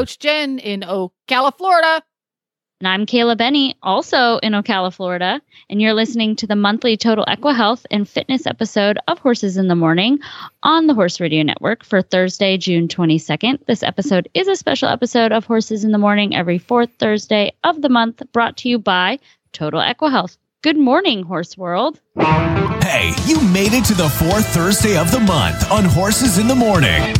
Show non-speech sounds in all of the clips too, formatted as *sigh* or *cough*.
Coach Jen in Ocala, Florida. And I'm Kayla Benney, also in Ocala, Florida. And you're listening to the monthly Total Equihealth and Fitness episode of Horses in the Morning on the Horse Radio Network for Thursday, June 22nd. This episode is a special episode of Horses in the Morning every fourth Thursday of the month, brought to you by Total Equihealth. Good morning, Horse World. Hey, you made it to the fourth Thursday of the month on Horses in the Morning.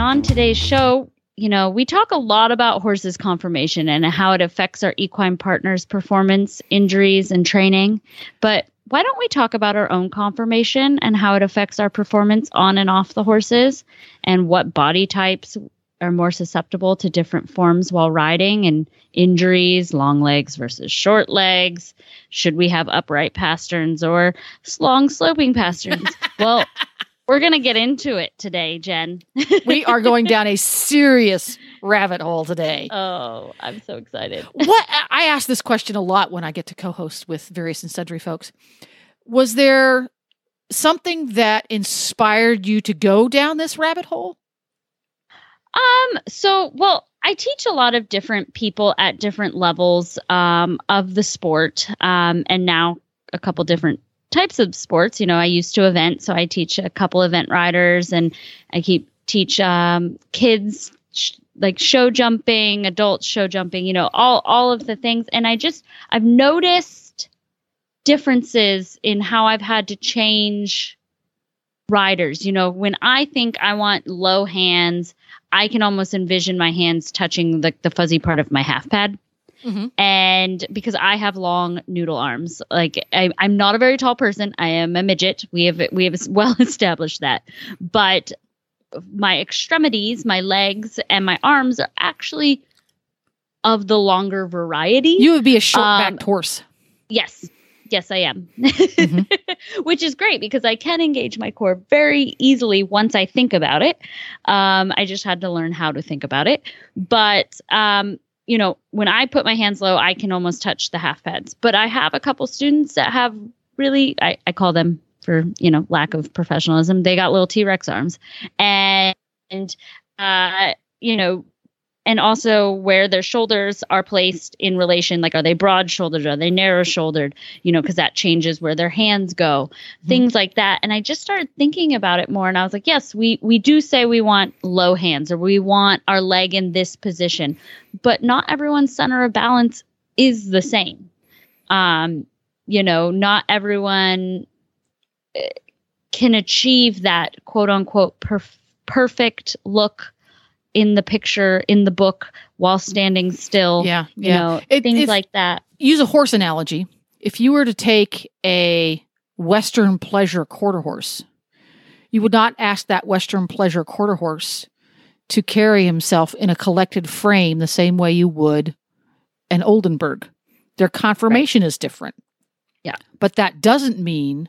And on today's show, you know, we talk a lot about horses conformation and how it affects our equine partners' performance, injuries, and training. But why don't we talk about our own conformation and how it affects our performance on and off the horses and what body types are more susceptible to different forms while riding and injuries, long legs versus short legs? Should we have upright pasterns or long sloping pasterns? *laughs* well, we're going to get into it today, Jen. *laughs* we are going down a serious rabbit hole today. Oh, I'm so excited. what I ask this question a lot when I get to co-host with various and sundry folks. Was there something that inspired you to go down this rabbit hole? Um, so well, I teach a lot of different people at different levels um, of the sport, um, and now a couple different types of sports. You know, I used to event, so I teach a couple event riders, and I keep teach um, kids sh- like show jumping, adults show jumping. You know, all all of the things, and I just I've noticed differences in how I've had to change riders. You know, when I think I want low hands, I can almost envision my hands touching the, the fuzzy part of my half pad. Mm-hmm. And because I have long noodle arms, like I, am not a very tall person, I am a midget. We have we have *laughs* well established that, but my extremities, my legs, and my arms are actually of the longer variety. You would be a short backed um, horse. Yes, yes, I am. Mm-hmm. *laughs* Which is great because I can engage my core very easily once I think about it. Um, I just had to learn how to think about it, but um, you know, when I put my hands low, I can almost touch the half pads. But I have a couple students that have really, I, I call them for, you know, lack of professionalism, they got little T Rex arms. And, and uh, you know, and also where their shoulders are placed in relation like are they broad shouldered are they narrow shouldered you know because that changes where their hands go mm-hmm. things like that and i just started thinking about it more and i was like yes we we do say we want low hands or we want our leg in this position but not everyone's center of balance is the same um you know not everyone eh, can achieve that quote unquote perf- perfect look in the picture in the book while standing still. Yeah, you yeah. know, it, things like that. Use a horse analogy. If you were to take a Western pleasure quarter horse, you would not ask that Western pleasure quarter horse to carry himself in a collected frame the same way you would an Oldenburg. Their conformation right. is different. Yeah. But that doesn't mean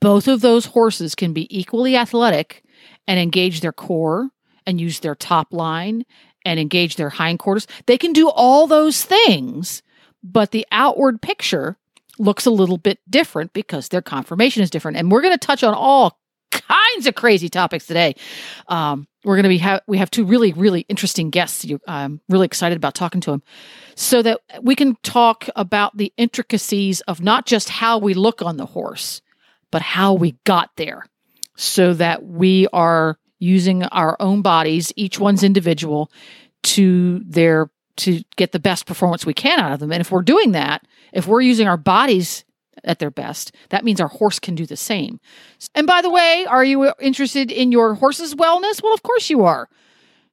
both of those horses can be equally athletic and engage their core and use their top line and engage their hindquarters. They can do all those things, but the outward picture looks a little bit different because their conformation is different. And we're going to touch on all kinds of crazy topics today. Um, we're going to be ha- we have two really really interesting guests. You, I'm really excited about talking to them, so that we can talk about the intricacies of not just how we look on the horse, but how we got there, so that we are using our own bodies, each one's individual, to their to get the best performance we can out of them. And if we're doing that, if we're using our bodies at their best, that means our horse can do the same. And by the way, are you interested in your horse's wellness? Well, of course you are.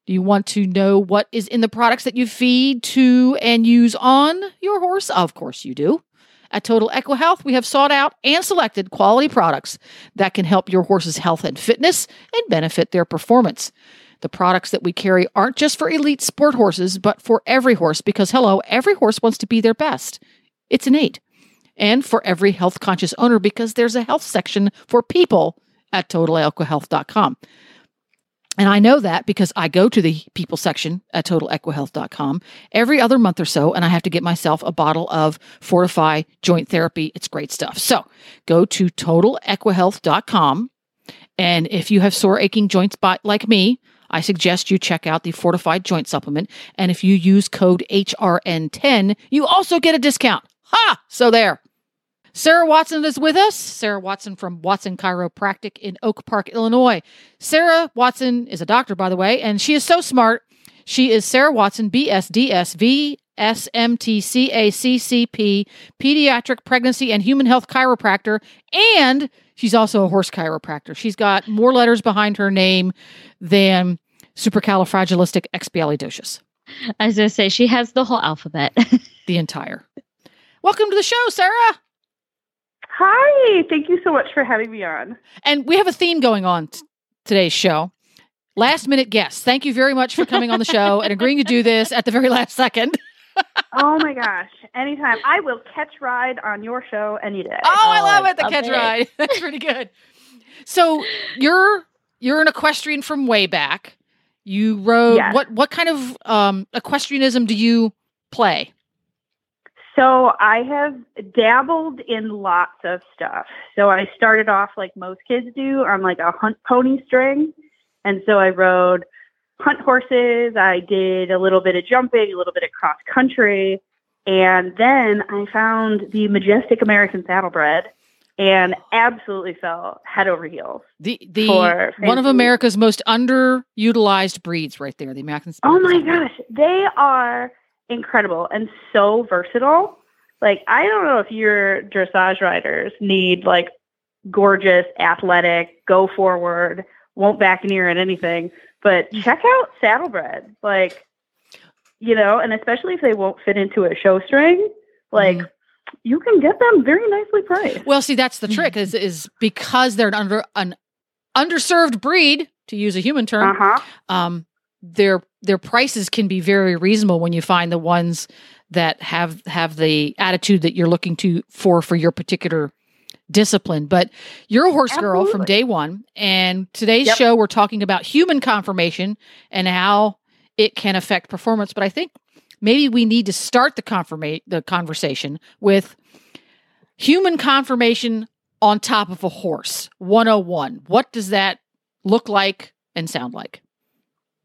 Do you want to know what is in the products that you feed to and use on your horse? Of course you do. At Total EquiHealth, we have sought out and selected quality products that can help your horse's health and fitness and benefit their performance. The products that we carry aren't just for elite sport horses, but for every horse because, hello, every horse wants to be their best. It's innate. And for every health conscious owner because there's a health section for people at totalequihealth.com. And I know that because I go to the people section at totalequihealth.com every other month or so, and I have to get myself a bottle of Fortify joint therapy. It's great stuff. So go to totalequihealth.com. And if you have sore, aching joints like me, I suggest you check out the Fortified Joint Supplement. And if you use code HRN10, you also get a discount. Ha! So there. Sarah Watson is with us. Sarah Watson from Watson Chiropractic in Oak Park, Illinois. Sarah Watson is a doctor, by the way, and she is so smart. She is Sarah Watson, BSDS, VSMTCACCP, pediatric pregnancy and human health chiropractor, and she's also a horse chiropractor. She's got more letters behind her name than supercalifragilisticexpialidocious. As I was going to say, she has the whole alphabet. *laughs* the entire. Welcome to the show, Sarah. Hi, thank you so much for having me on. And we have a theme going on t- today's show. Last minute guests. Thank you very much for coming on the show and agreeing to do this at the very last second. *laughs* oh my gosh, anytime. I will catch ride on your show any day. Oh, I love it, the catch it. ride. *laughs* That's pretty good. So, you're you're an equestrian from way back. You rode yes. what what kind of um equestrianism do you play? So I have dabbled in lots of stuff. So I started off like most kids do on like a hunt pony string. And so I rode hunt horses. I did a little bit of jumping, a little bit of cross country. And then I found the majestic American saddlebred and absolutely fell head over heels. The the one of America's most underutilized breeds right there, the American Oh my gosh, they are incredible and so versatile. Like, I don't know if your dressage riders need like gorgeous, athletic, go forward, won't back an ear at anything, but mm. check out Saddlebred. Like, you know, and especially if they won't fit into a show string, like, mm you can get them very nicely priced. Well, see, that's the trick is is because they're an under an underserved breed, to use a human term. Uh-huh. Um, their their prices can be very reasonable when you find the ones that have have the attitude that you're looking to for for your particular discipline. But you're a horse Absolutely. girl from day one, and today's yep. show we're talking about human conformation and how it can affect performance. But I think maybe we need to start the confirmate the conversation with human conformation on top of a horse 101 what does that look like and sound like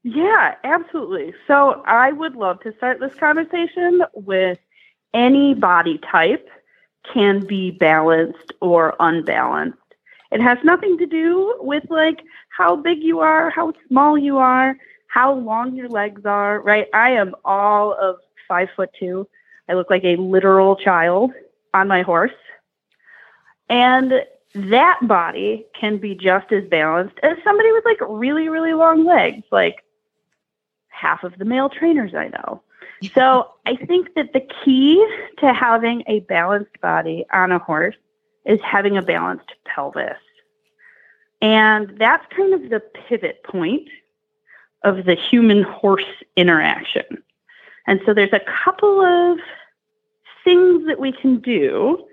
yeah, absolutely. So I would love to start this conversation with any body type can be balanced or unbalanced. It has nothing to do with like how big you are, how small you are, how long your legs are, right? I am all of five foot two. I look like a literal child on my horse. And that body can be just as balanced as somebody with like really, really long legs. Like half of the male trainers I know. So *laughs* I think that the key to having a balanced body on a horse is having a balanced pelvis. And that's kind of the pivot point of the human horse interaction. And so there's a couple of things that we can do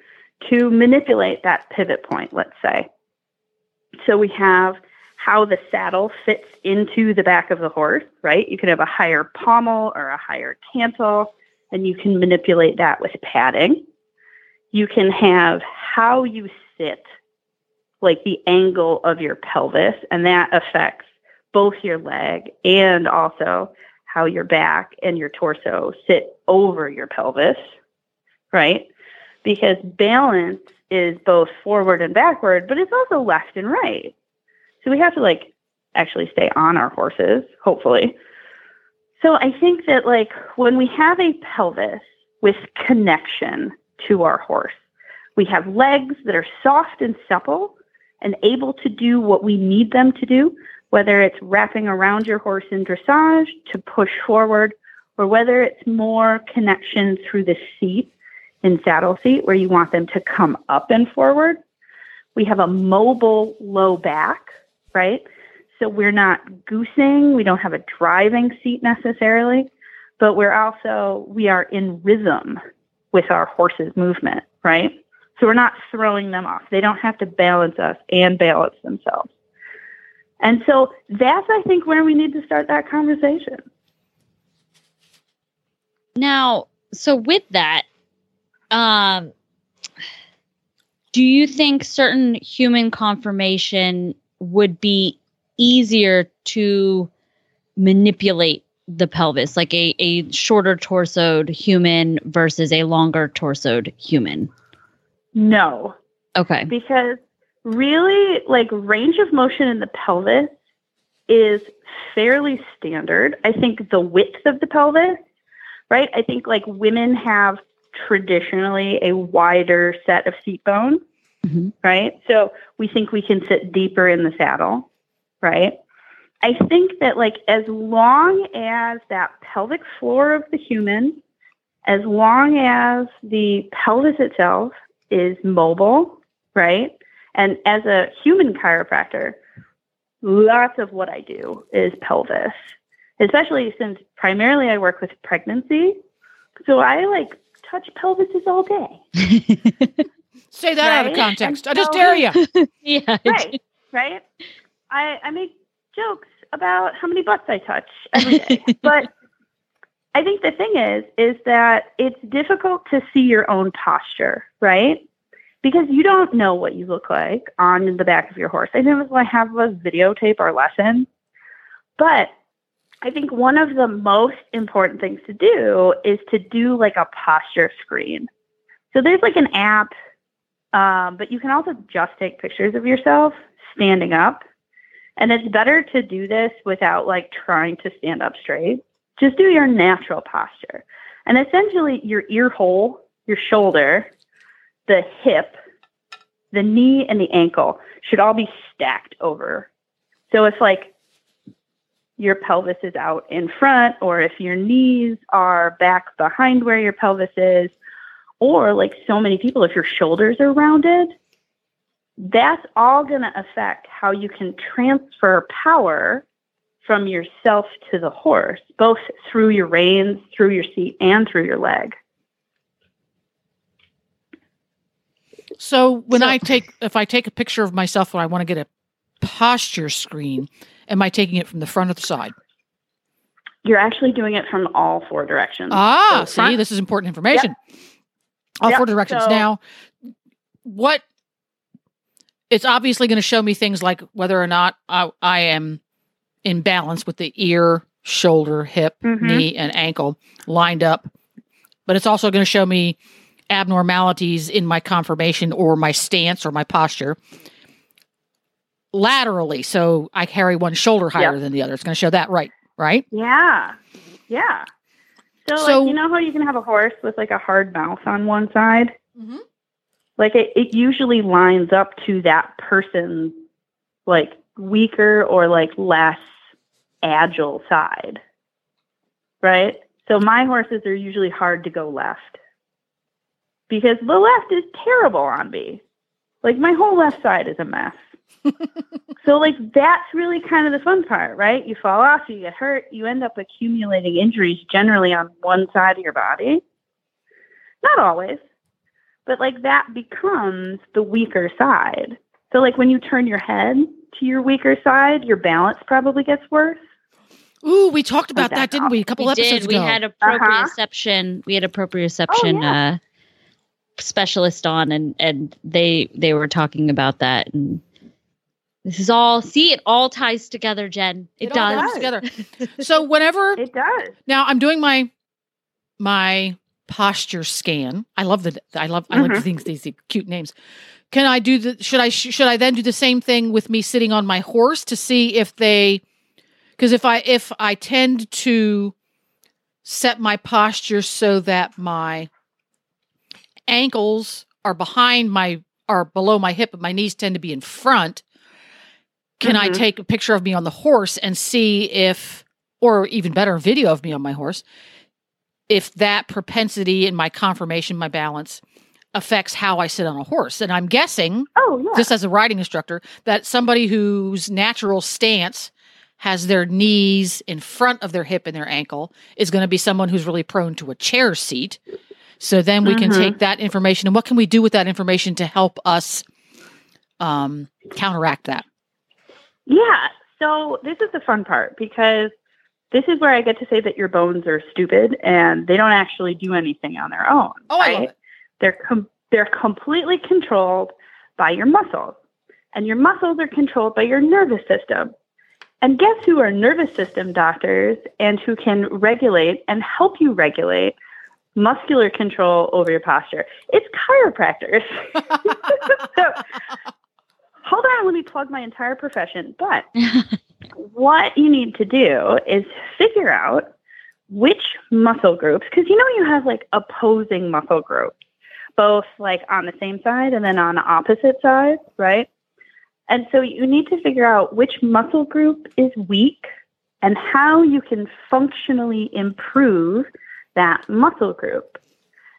to manipulate that pivot point, let's say. So we have how the saddle fits into the back of the horse, right? You can have a higher pommel or a higher cantle, and you can manipulate that with padding. You can have how you sit, like the angle of your pelvis, and that affects both your leg and also how your back and your torso sit over your pelvis, right? Because balance is both forward and backward, but it's also left and right. So we have to like actually stay on our horses, hopefully. So I think that like when we have a pelvis with connection to our horse, we have legs that are soft and supple and able to do what we need them to do, whether it's wrapping around your horse in dressage to push forward, or whether it's more connection through the seat in saddle seat where you want them to come up and forward. We have a mobile low back, right? So we're not goosing, we don't have a driving seat necessarily, but we're also we are in rhythm with our horse's movement, right? So we're not throwing them off. They don't have to balance us and balance themselves. And so that's I think where we need to start that conversation. Now, so with that, um, do you think certain human conformation would be easier to manipulate the pelvis, like a, a shorter torsoed human versus a longer torsoed human? No, Okay. because really like range of motion in the pelvis is fairly standard. I think the width of the pelvis, right? I think like women have traditionally a wider set of seat bones, Mhm. right? So we think we can sit deeper in the saddle, right? I think that like as long as that pelvic floor of the human, as long as the pelvis itself is mobile, right? And as a human chiropractor, lots of what I do is pelvis, especially since primarily I work with pregnancy. So I like touch pelvises all day. *laughs* Say that out of Right? context. I And just so- dare you. *laughs* yeah. Right, right. I, I make jokes about how many butts I touch every day. *laughs* but I think the thing is, is that it's difficult to see your own posture, right? Because you don't know what you look like on the back of your horse. I know I have a videotape our lesson, but I think one of the most important things to do is to do like a posture screen. So there's like an app, um, but you can also just take pictures of yourself standing up. And it's better to do this without like trying to stand up straight. Just do your natural posture. And essentially, your ear hole, your shoulder, the hip, the knee, and the ankle should all be stacked over. So if like your pelvis is out in front, or if your knees are back behind where your pelvis is, or like so many people, if your shoulders are rounded, that's all going to affect how you can transfer power from yourself to the horse, both through your reins, through your seat, and through your leg. So when So- I take, if I take a picture of myself when I want to get a posture screen, am I taking it from the front or the side? You're actually doing it from all four directions. Ah, So see, this is important information. All Yep, four directions. so- now, what? It's obviously going to show me things like whether or not I, I am in balance with the ear, shoulder, hip, Mhm. knee, and ankle lined up. But it's also going to show me abnormalities in my conformation or my stance or my posture laterally. So I carry one shoulder higher Yep. than the other. It's going to show that right, right? Yeah. Yeah. So, So- like, you know how you can have a horse with like a hard mouth on one side? Mm-hmm. Like, it, it usually lines up to that person's like weaker or like less agile side. Right? So, my horses are usually hard to go left because the left is terrible on me. Like, my whole left side is a mess. *laughs* So, like, that's really kind of the fun part, right? You fall off, you get hurt, you end up accumulating injuries generally on one side of your body. Not always, but like that becomes the weaker side. So, like, when you turn your head to your weaker side, your balance probably gets worse. Ooh, we talked about Like that, that. didn't we? A couple we episodes did. We had a Uh-huh. proprioception. We had a proprioception Oh, yeah. uh, specialist on, and and they they were talking about that. And this is all. See, it all ties together, Jen. It, It all does. together. *laughs* so whenever It does. now I'm doing my my posture scan. I love the I love I like Mhm. things these cute names. Can I do the should I should I then do the same thing with me sitting on my horse to see if they because if I if I tend to set my posture so that my ankles are behind my are below my hip but my knees tend to be in front can I Mhm. take a picture of me on the horse and see if or even better a video of me on my horse if that propensity and my conformation, my balance affects how I sit on a horse. And I'm guessing, Oh, yeah. just as a riding instructor, that somebody whose natural stance has their knees in front of their hip and their ankle is going to be someone who's really prone to a chair seat. So then we can Mhm. take that information and what can we do with that information to help us um, counteract that? Yeah. So this is the fun part because this is where I get to say that your bones are stupid and they don't actually do anything on their own. Oh, I love right? it. They're com- they're completely controlled by your muscles, and your muscles are controlled by your nervous system. And guess who are nervous system doctors and who can regulate and help you regulate muscular control over your posture? It's chiropractors. *laughs* *laughs* so, hold on, let me plug my entire profession. But *laughs* what you need to do is figure out which muscle groups, because you know you have like opposing muscle groups, both like on the same side and then on the opposite side, right? And so you need to figure out which muscle group is weak and how you can functionally improve that muscle group.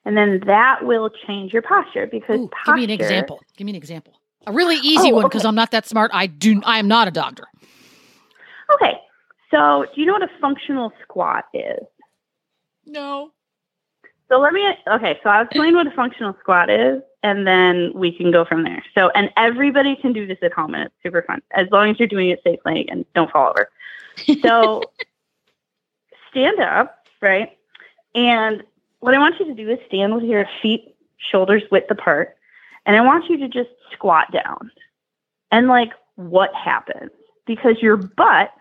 And then that will change your posture because Ooh, posture, give me an example. Give me an example. A really easy Oh, one because okay. I'm not that smart. I do. I am not a doctor. Okay. So, do you know what a functional squat is? No. So let me okay, so I'll explain what a functional squat is and then we can go from there. So and everybody can do this at home and it's super fun. As long as you're doing it safely and don't fall over. So *laughs* stand up, right? And what I want you to do is stand with your feet shoulders width apart and I want you to just squat down. And like what happens? Because your butt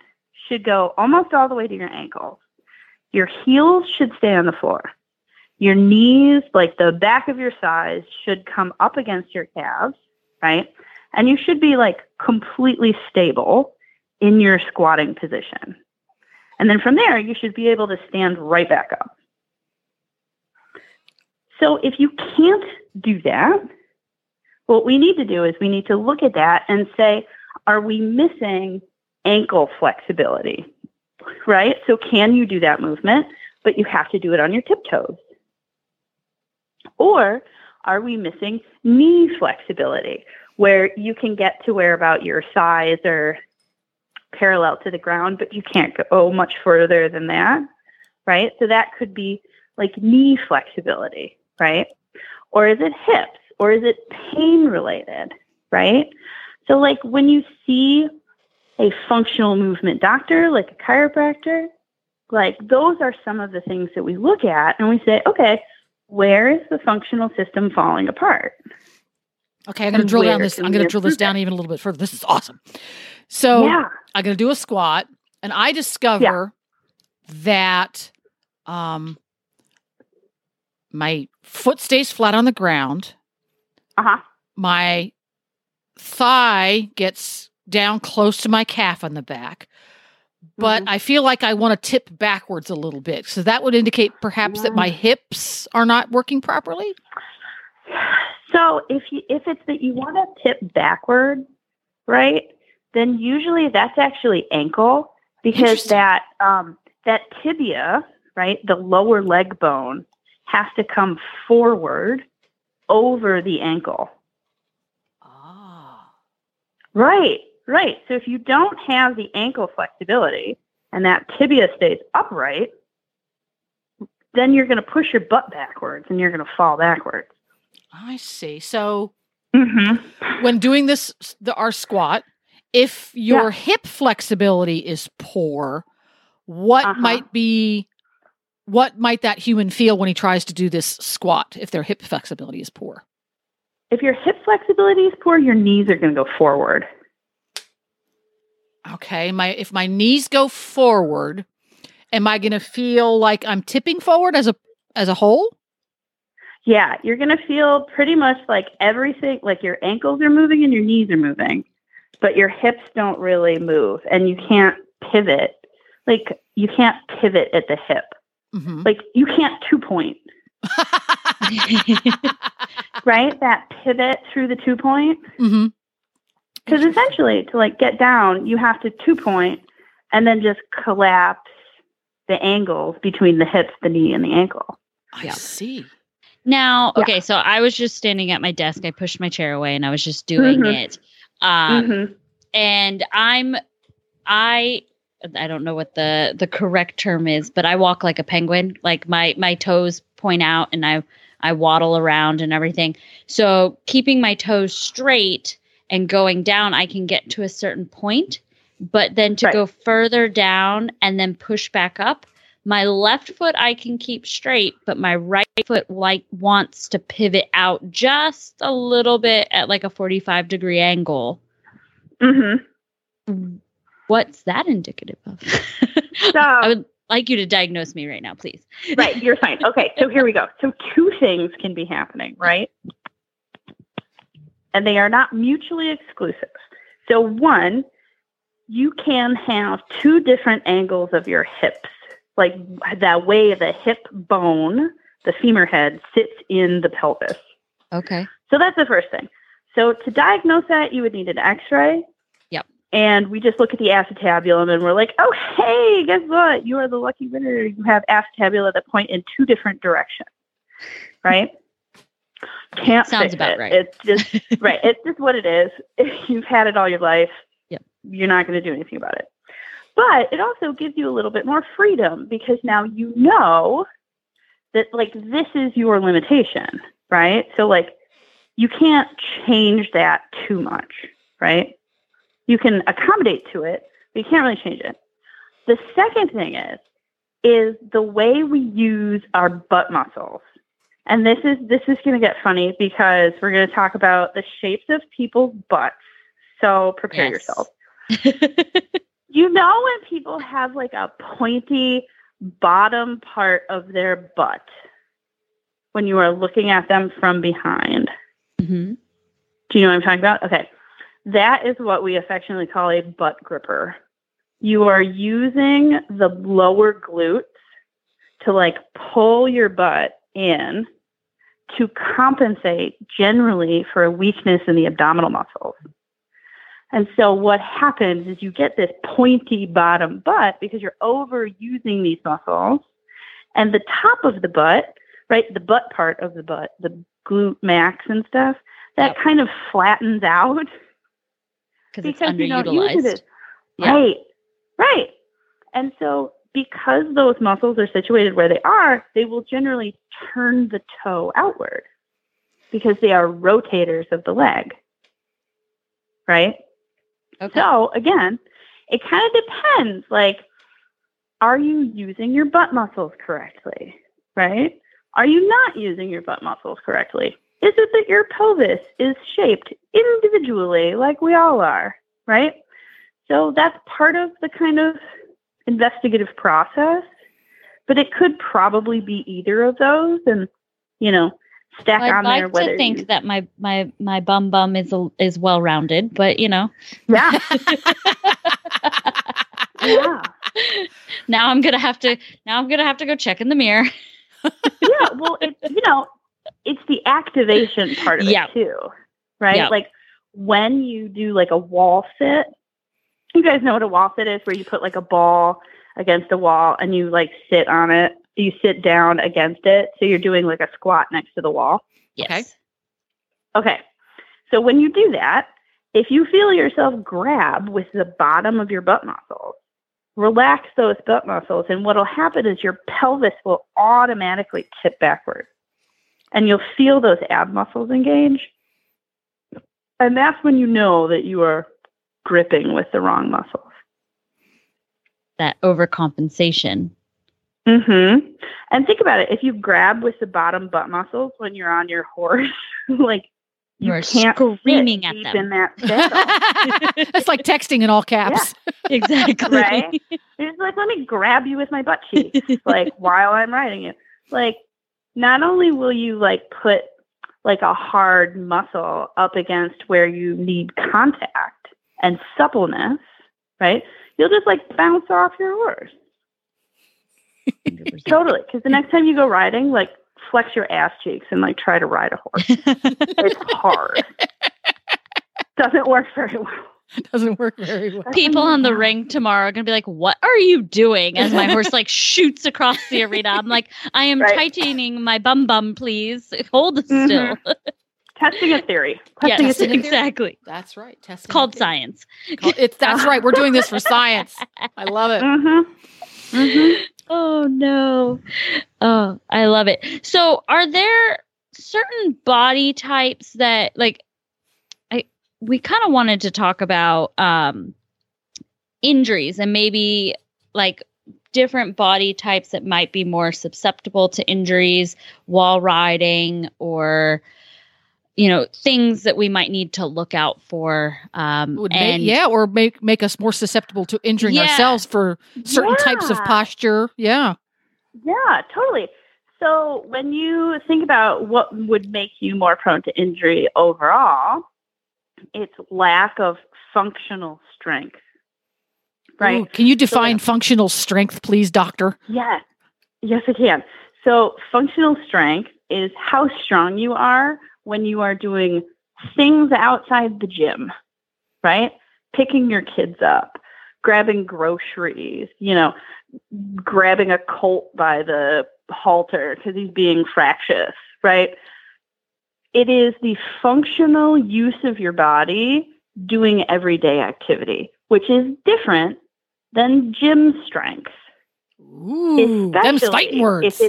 should go almost all the way to your ankles. Your heels should stay on the floor. Your knees, like the back of your thighs, should come up against your calves, right? And you should be like completely stable in your squatting position. And then from there, you should be able to stand right back up. So if you can't do that, what we need to do is we need to look at that and say, are we missing ankle flexibility? Right? So can you do that movement, but you have to do it on your tiptoes? Or are we missing knee flexibility where you can get to where about your thighs are parallel to the ground, but you can't go much further than that, right? So that could be like knee flexibility, right? Or is it hips? Or is it pain related, right? So, like when you see a functional movement doctor, like a chiropractor, like those are some of the things that we look at and we say, okay, where is the functional system falling apart? Okay, I'm going to drill down this. I'm going to drill this down even a little bit further. This is awesome. So yeah. I'm going to do a squat, and I discover that um, my foot stays flat on the ground. Uh huh. My thigh gets down close to my calf on the back, but Mhm. I feel like I want to tip backwards a little bit. So that would indicate perhaps that my hips are not working properly. So if you if it's that you want to tip backward, right? Then usually that's actually ankle because that um, that tibia, right, the lower leg bone, has to come forward over the ankle. Ah. Right, right. So if you don't have the ankle flexibility and that tibia stays upright, then you're going to push your butt backwards and you're going to fall backwards. I see. So Mm-hmm. when doing this the our squat if your hip flexibility is poor what Uh-huh. might be what might that human feel when he tries to do this squat if their hip flexibility is poor If your hip flexibility is poor, your knees are going to go forward. okay my if my knees go forward am i going to feel like i'm tipping forward as a as a whole Yeah, you're going to feel pretty much like everything, like your ankles are moving and your knees are moving, but your hips don't really move and you can't pivot. Like, you can't pivot at the hip. Mhm. Like, you can't two point, *laughs* right? that pivot through the two point. Mhm. Because essentially, to like get down, you have to two point and then just collapse the angles between the hips, the knee, and the ankle. I Yeah. see. Now, Yeah. okay, so I was just standing at my desk. I pushed my chair away and I was just doing Mhm. it. Um, Mhm. and I'm I I don't know what the the correct term is, but I walk like a penguin. Like my my toes point out and I I waddle around and everything. So keeping my toes straight and going down, I can get to a certain point, but then to Right. go further down and then push back up, my left foot I can keep straight, but my right foot like wants to pivot out just a little bit at like a 45 degree angle. Mhm. What's that indicative of? *laughs* So I would like you to diagnose me right now, please. right, you're fine. Okay, so here we go. So two things can be happening, right? And they are not mutually exclusive. So one, you can have two different angles of your hips, like that way the hip bone, the femur head, sits in the pelvis. Okay. So that's the first thing. So to diagnose that, you would need an X-ray. Yep. And we just look at the acetabulum and we're like, oh, hey, guess what? You are the lucky winner. You have acetabula that point in two different directions. Right? *laughs* Can't Sounds about it. right. It's just *laughs* right. It's just what it is. *laughs* You've had it all your life, Yep. you're not going to do anything about it. But it also gives you a little bit more freedom because now you know that like this is your limitation, right? So like you can't change that too much, right? You can accommodate to it, but you can't really change it. The second thing is is the way we use our butt muscles. And this is this is going to get funny because we're going to talk about the shapes of people's butts. So prepare Yes. yourself. *laughs* You know when people have like a pointy bottom part of their butt when you are looking at them from behind. hmm Do you know what I'm talking about? Okay. That is what we affectionately call a butt gripper. You are using the lower glutes to like pull your butt in to compensate generally for a weakness in the abdominal muscles. And so what happens is you get this pointy bottom butt because you're overusing these muscles. And the top of the butt, right, the butt part of the butt, the glute max and stuff, that Yep. kind of flattens out *laughs* Because it's because you don't use underutilized. it. Yeah. Right, right. And so because those muscles are situated where they are, they will generally turn the toe outward because they are rotators of the leg. Right? Okay. So again, it kind of depends. Like, are you using your butt muscles correctly? Right? Are you not using your butt muscles correctly? Is it that your pelvis is shaped individually like we all are? Right? So that's part of the kind of investigative process. But it could probably be either of those and, you know, stack I'd on there like to think you, that my my my bum bum is a, is well rounded, but you know, Yeah. *laughs* yeah. now I'm gonna have to now I'm gonna have to go check in the mirror. yeah, well, it's you know, it's the activation *laughs* part of Yeah. it too, right? Yeah. Like when you do like a wall sit, you guys know what a wall sit is, where you put like a ball against a wall and you like sit on it. You sit down against it, so you're doing like a squat next to the wall. Yes. Okay, so when you do that, if you feel yourself grab with the bottom of your butt muscles, relax those butt muscles, and what'll happen is your pelvis will automatically tip backward, and you'll feel those ab muscles engage. And that's when you know that you are gripping with the wrong muscles. That overcompensation. Mm-hmm. And think about it: if you grab with the bottom butt muscles when you're on your horse, *laughs* like you You're can't screaming sit at deep them. in that *laughs* saddle. That's like texting in all caps. *laughs* Exactly. right? It's like, let me grab you with my butt cheeks, like while I'm riding you. Like, not only will you like put like a hard muscle up against where you need contact and suppleness, right? You'll just like bounce off your horse. 100%. Totally. Because the next time you go riding, like flex your ass cheeks and like try to ride a horse. It's hard. *laughs* Doesn't work very well. *laughs* Doesn't work very well. People on the ring tomorrow are gonna be like, "What are you doing?" As my horse like *laughs* shoots across the arena, I'm like, "I am Right. tightening my bum bum, please hold Mhm. still." *laughs* Testing a theory. yes, Testing a Testing a theory. theory. exactly. That's right. Testing It's called science. It's that's right. We're doing this for science. I love it. Mm-hmm. Mm-hmm. Oh no. Oh, I love it. So, are there certain body types that like I we kind of wanted to talk about um injuries and maybe like different body types that might be more susceptible to injuries while riding or you know things that we might need to look out for um Would make, and yeah, or make make us more susceptible to injuring Yeah. ourselves for certain types of posture. Yeah. Yeah, totally. So when you think about what would make you more prone to injury overall, it's lack of functional strength. Right? Ooh, can you define yeah. functional strength, please, doctor? Yes. Yes, I can. So functional strength is how strong you are when you are doing things outside the gym, right? Picking your kids up, grabbing groceries, you know, grabbing a colt by the halter because he's being fractious, right? It is the functional use of your body doing everyday activity, which is different than gym strength. Ooh, them fighting words.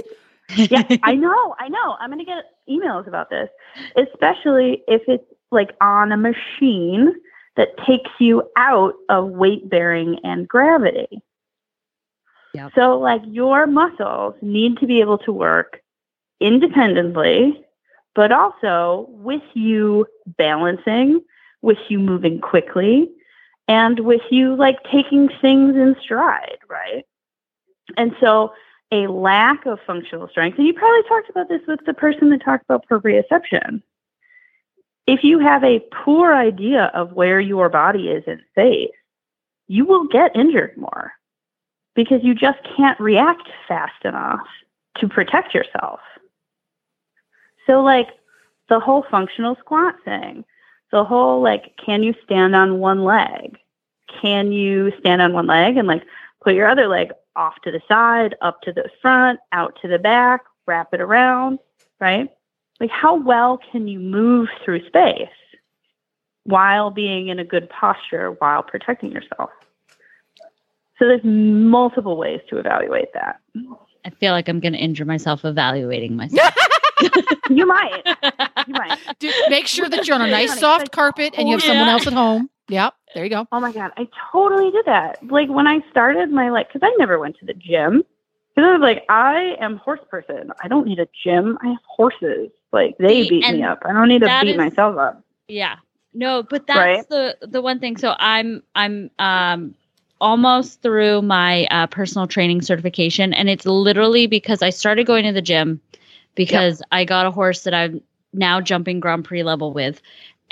Yeah, *laughs* I know, I know. I'm gonna get emails about this, especially if it's like on a machine that takes you out of weight bearing and gravity. Yep. So, like, your muscles need to be able to work independently, but also with you balancing, with you moving quickly, and with you like taking things in stride, right? And so, a lack of functional strength, and you probably talked about this with the person that talked about proprioception. If you have a poor idea of where your body is in space, you will get injured more because you just can't react fast enough to protect yourself. So, like the whole functional squat thing, the whole like, can you stand on one leg? Can you stand on one leg and like put your other leg off to the side, up to the front, out to the back, wrap it around, right? Like, how well can you move through space while being in a good posture while protecting yourself? So, there's multiple ways to evaluate that. I feel like I'm going to injure myself evaluating myself. *laughs* *laughs* You might. You might. Do- make sure that you're on a nice soft like, carpet and you have someone else at home. Yep, there you go. Oh my God, I totally did that. Like when I started my like, because I never went to the gym. Because I was like, I am horse person. I don't need a gym. I have horses. Like they See, beat me up. I don't need to beat is- myself up. Yeah. No, but that's Right. the the one thing. So I'm I'm um almost through my uh, personal training certification, and it's literally because I started going to the gym because I got a horse that I'm now jumping Grand Prix level with,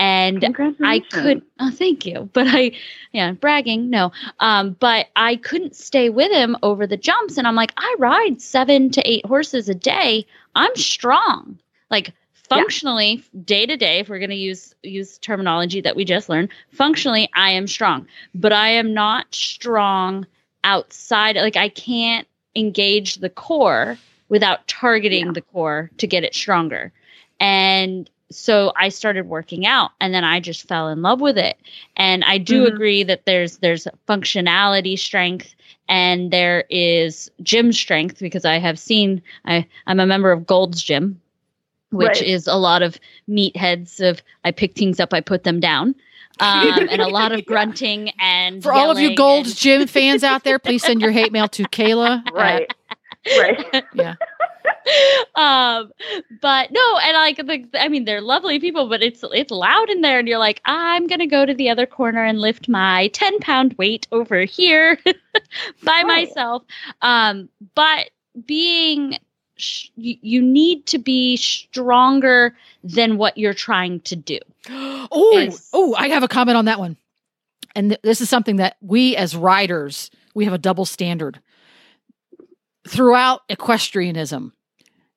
and I could oh thank you. *laughs* But i yeah bragging no. Um but i couldn't stay with him over the jumps. And i'm like i ride seven to eight horses a day. I'm strong. Like functionally day to day if we're going to use use terminology that we just learned functionally i am strong. But i am not strong outside like i can't engage the core without targeting Yeah. the core to get it stronger and so I started working out and then I just fell in love with it. And I do Mhm. agree that there's there's functionality strength and there is gym strength because I have seen I I'm a member of Gold's Gym which Right. is a lot of meatheads of I pick things up I put them down. Um, and a lot of *laughs* grunting and For all of you Gold's and- Gym fans out there, please send your hate mail to Kayla. *laughs* at- Right. *laughs* yeah. um but no and like the i mean they're lovely people but it's it's loud in there and you're like i'm gonna go to the other corner and lift my 10 pound weight over here *laughs* by Right. myself um but being sh- you, you need to be stronger than what you're trying to do *gasps* Oh, oh, I have a comment on that one. And th- this is something that we as riders, we have a double standard. Throughout equestrianism,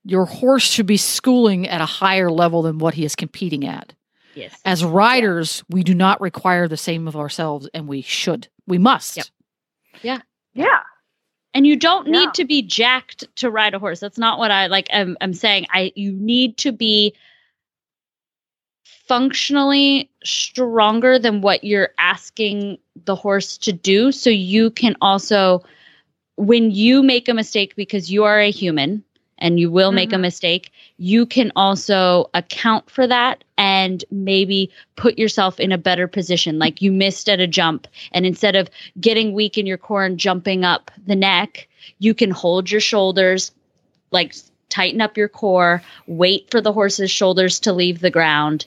your horse should be schooling at a higher level than what he is competing at. Yes. As riders, we do not require the same of ourselves, and we should. We must. Yep. Yeah. and you don't need Yeah. to be jacked to ride a horse that's not what i like i'm, I'm saying i you need to be functionally stronger than what you're asking the horse to do so you can also when you make a mistake because you are a human and you will make a Mhm. mistake you can also account for that and maybe put yourself in a better position like you missed at a jump and instead of getting weak in your core and jumping up the neck you can hold your shoulders like tighten up your core wait for the horse's shoulders to leave the ground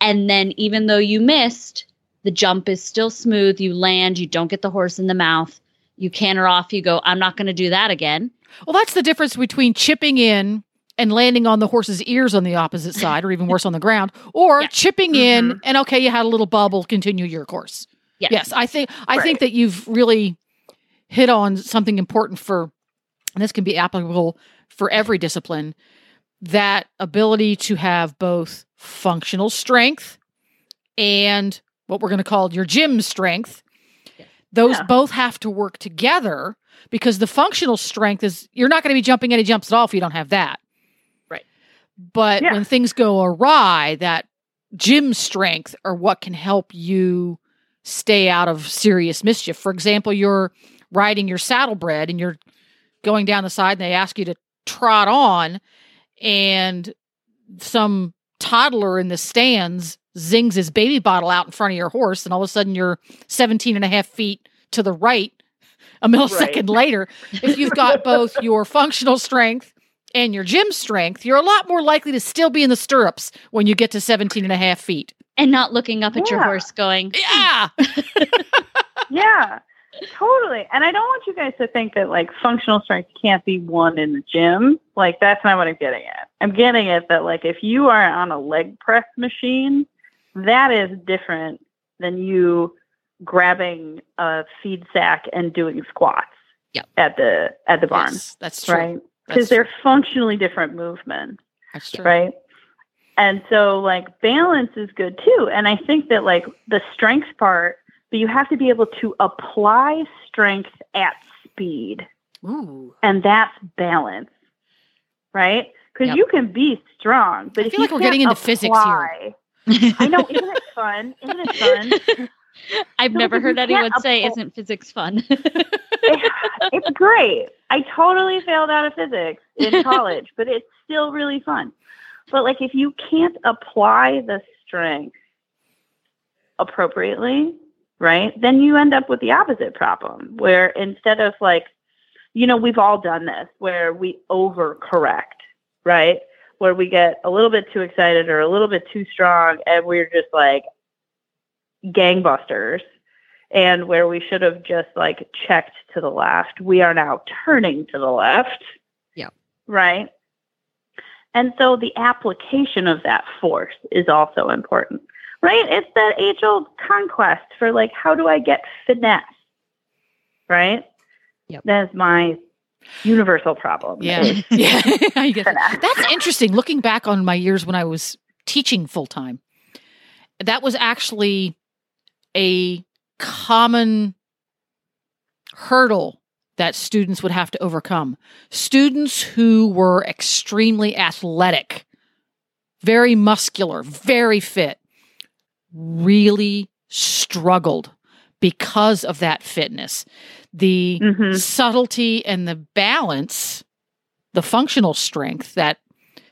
and then even though you missed the jump is still smooth you land you don't get the horse in the mouth you canter off you go i'm not going to do that again Well, that's the difference between chipping in and landing on the horse's ears on the opposite *laughs* side, or even worse, on the ground, or Yeah. chipping in mm-hmm. and okay, you had a little bubble, continue your course. yes, Yes, I think I think that you've really hit on something important for, and this can be applicable for every discipline. That ability to have both functional strength and what we're going to call your gym strength. Those Yeah. both have to work together because the functional strength is you're not going to be jumping any jumps at all if you don't have that. Right. But Yeah. when things go awry, that gym strength are what can help you stay out of serious mischief. For example, you're riding your saddlebred and you're going down the side and they ask you to trot on and some toddler in the stands zings his baby bottle out in front of your horse and all of a sudden you're 17 and a half feet to the right a millisecond later if you've got *laughs* both your functional strength and your gym strength you're a lot more likely to still be in the stirrups when you get to 17 and a half feet and not looking up at your horse going hmm. yeah *laughs* Yeah. Totally. And I don't want you guys to think that like functional strength can't be won in the gym. Like that's not what I'm getting at. I'm getting at that like if you are on a leg press machine, that is different than you grabbing a feed sack and doing squats. Yep. At the at the barn, Yes, that's true right? Because they're functionally different movements that's true right? And so like balance is good too. And I think that like the strength part, but you have to be able to apply strength at speed. Ooh. And that's balance. Right? Because Yep. you can be strong, but I if feel you like we're getting into physics here. I know, isn't it *laughs* fun? Isn't it fun? i've never heard anyone say apply- isn't physics fun *laughs* *laughs* it's great. I totally failed out of physics in college, but it's still really fun. But like if you can't apply the strength appropriately, right? Then you end up with the opposite problem where instead of like you know, we've all done this where we overcorrect, right? Where we get a little bit too excited or a little bit too strong and we're just like gangbusters and where we should have just like checked to the left, we are now turning to the left. yeah Right. And so the application of that force is also important, right? It's that age old conquest for like, how do I get finesse? Right. Yep. That's my universal problem. Yeah. *laughs* yeah. *laughs* I. That's interesting. Looking back on my years when I was teaching full time, that was actually a common hurdle that students would have to overcome. Students who were extremely athletic, very muscular, very fit, really struggled because of that fitness. The Mhm. subtlety and the balance, the functional strength, that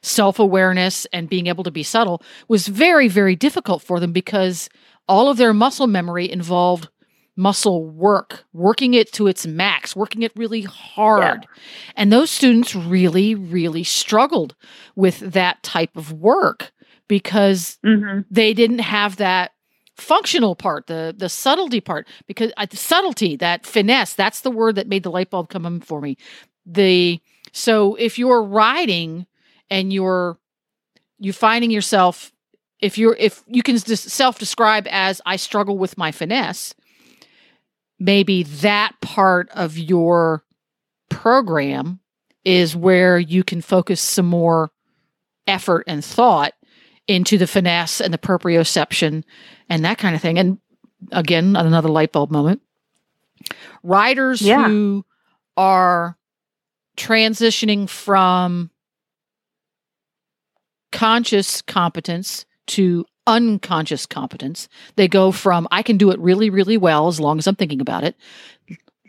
self awareness and being able to be subtle was very, very difficult for them because all of their muscle memory involved muscle work, working it to its max, working it really hard. And those students really, really struggled with that type of work because Mhm. they didn't have that functional part the the subtlety part because uh, subtlety that finesse that's the word that made the light bulb come on for me. The so if you're riding and you're you finding yourself if you're if you can self describe as i struggle with my finesse maybe that part of your program is where you can focus some more effort and thought into the finesse and the proprioception and that kind of thing. And again, another light bulb moment. Riders Yeah. who are transitioning from conscious competence to unconscious competence. They go from I can do it really, really well as long as I'm thinking about it.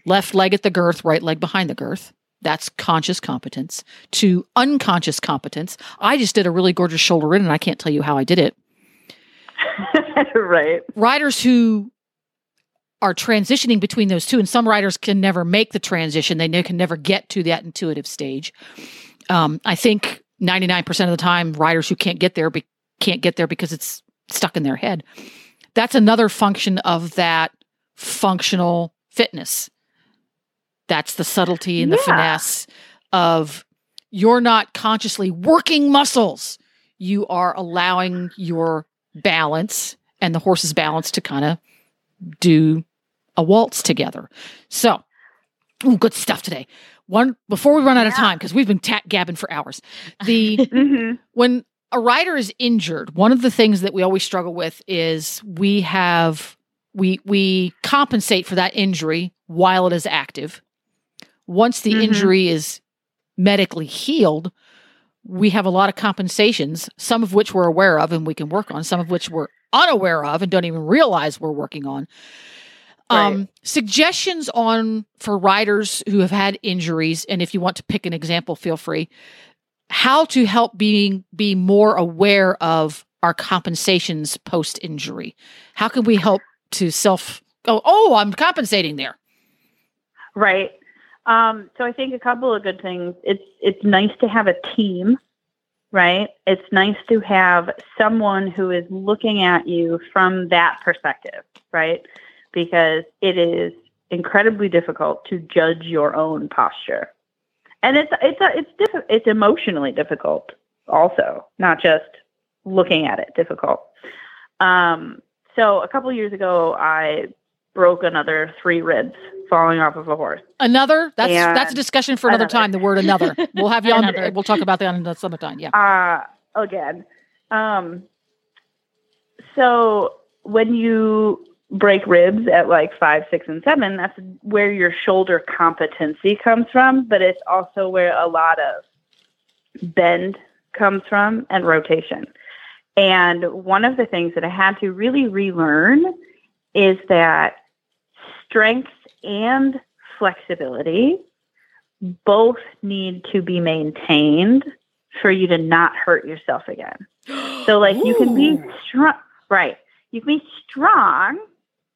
Left leg at the girth, right leg behind the girth. That's conscious competence to unconscious competence. I just did a really gorgeous shoulder in and I can't tell you how I did it. *laughs* right. Riders who are transitioning between those two, and some riders can never make the transition. They can never get to that intuitive stage. Um, I think 99% of the time, riders who can't get there be- can't get there because it's stuck in their head. That's another function of that functional fitness. That's the subtlety and the Yeah. finesse of you're not consciously working muscles. You are allowing your balance and the horse's balance to kind of do a waltz together. So, ooh, good stuff today. One before we run out of time because we've been ta- gabbing for hours. The *laughs* hmm when a rider is injured, one of the things that we always struggle with is we have we we compensate for that injury while it is active. Once the Mhm. injury is medically healed, we have a lot of compensations, some of which we're aware of and we can work on, some of which we're unaware of and don't even realize we're working on. Um, Right. suggestions on for riders who have had injuries, and if you want to pick an example, feel free. How to help being be more aware of our compensations post injury? How can we help to self? Oh, oh, I'm compensating there. Right. Um, so I think a couple of good things. It's it's nice to have a team, right? It's nice to have someone who is looking at you from that perspective, right? Because it is incredibly difficult to judge your own posture, and it's it's a, it's diff- it's emotionally difficult also, not just looking at it difficult. Um, so a couple years ago, I broke another three ribs falling off of a horse. Another that's And that's a discussion for another another. time. The word another. We'll have you on. We'll talk about that another other time. Yeah. uh, again. Um, so when you break ribs at like five, six, and seven, that's where your shoulder competency comes from, but it's also where a lot of bend comes from and rotation. And one of the things that I had to really relearn is that strength and flexibility both need to be maintained for you to not hurt yourself again. *gasps* So like you can be strong, right? You can be strong